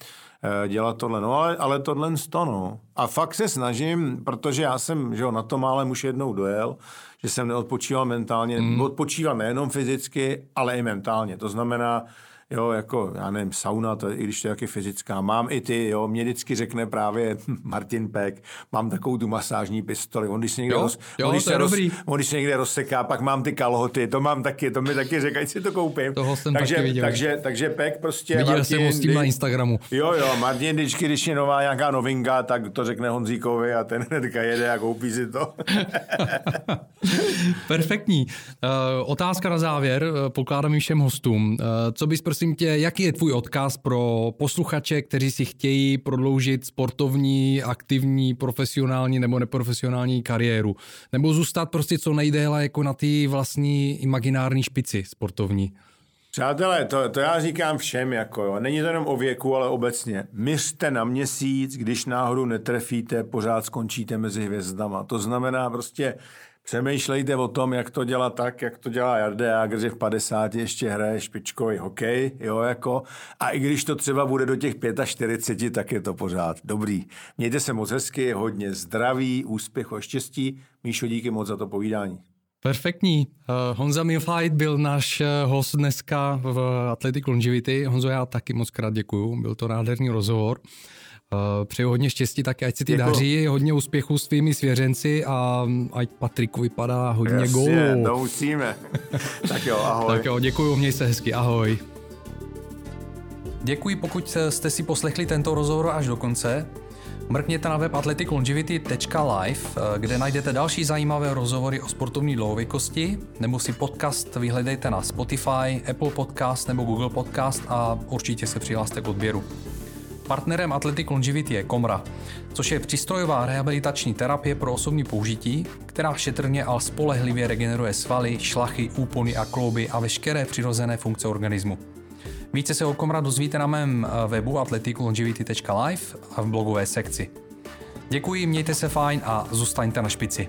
dělat tohle, no ale, ale tohle to, no. A fakt se snažím, protože já jsem, že jo, na to málem už jednou dojel, že jsem neodpočíval mentálně, mm. odpočíval nejenom fyzicky, ale i mentálně. To znamená, jo, jako, já nevím, sauna, to, i když to je jaký fyzická. Mám i ty, jo, mě vždycky řekne právě Martin Peck, mám takovou tu masážní pistoli, on když se někde, jo, roz, jo, on, když se roz, on když se někde rozseká, pak mám ty kalhoty, to mám taky, to mi taky řekl, ať si to koupím. Toho jsem takže, taky viděl. Takže, takže Peck prostě... Viděl Martin, jsem ho s tím na Instagramu. Jo, jo, Martin vždycky, když je nová nějaká novinka, tak to řekne Honzíkovi a ten hnedka jede a koupí si to. Perfektní. Uh, otázka na závěr, uh, pokládám ji všem hostům. Uh, co bys prosím tě, jaký je tvůj odkaz pro posluchače, kteří si chtějí prodloužit sportovní, aktivní, profesionální nebo neprofesionální kariéru? Nebo zůstat prostě co nejdéle jako na té vlastní imaginární špici sportovní? Přátelé, to, to já říkám všem, jako jo. Není to jenom o věku, ale obecně. Myřte na měsíc, když náhodou netrefíte, pořád skončíte mezi hvězdama. To znamená prostě přemýšlejte o tom, jak to dělat tak, jak to dělá Jarde Jágr, že v 50 ještě hraje špičkový hokej, jo, jako. A i když to třeba bude do těch 45, tak je to pořád dobrý. Mějte se moc hezky, hodně zdraví, úspěchu a štěstí. Míšo, díky moc za to povídání. Perfektní. Uh, Honza Milfight byl náš host dneska v Athletic Longevity. Honzo, já taky moc krát děkuju, byl to nádherný rozhovor. Uh, přeju hodně štěstí, tak ať se ti daří, hodně úspěchů s tvými svěřenci a ať Patriku vypadá hodně Jasně, gólů. to musíme. tak jo, ahoj. Tak jo, děkuju, měj se hezky, ahoj. Děkuji, pokud jste si poslechli tento rozhovor až do konce. Mrkněte na web athleticlongevity.live, kde najdete další zajímavé rozhovory o sportovní dlouhověkosti, nebo si podcast vyhledejte na Spotify, Apple Podcast nebo Google Podcast a určitě se přihlaste k odběru. Partnerem Athletic Longevity je Komra, což je přístrojová rehabilitační terapie pro osobní použití, která šetrně a spolehlivě regeneruje svaly, šlachy, úpony a klouby a veškeré přirozené funkce organismu. Více se o Komra dozvíte na mém webu athleticlongevity.live a v blogové sekci. Děkuji, mějte se fajn a zůstaňte na špici.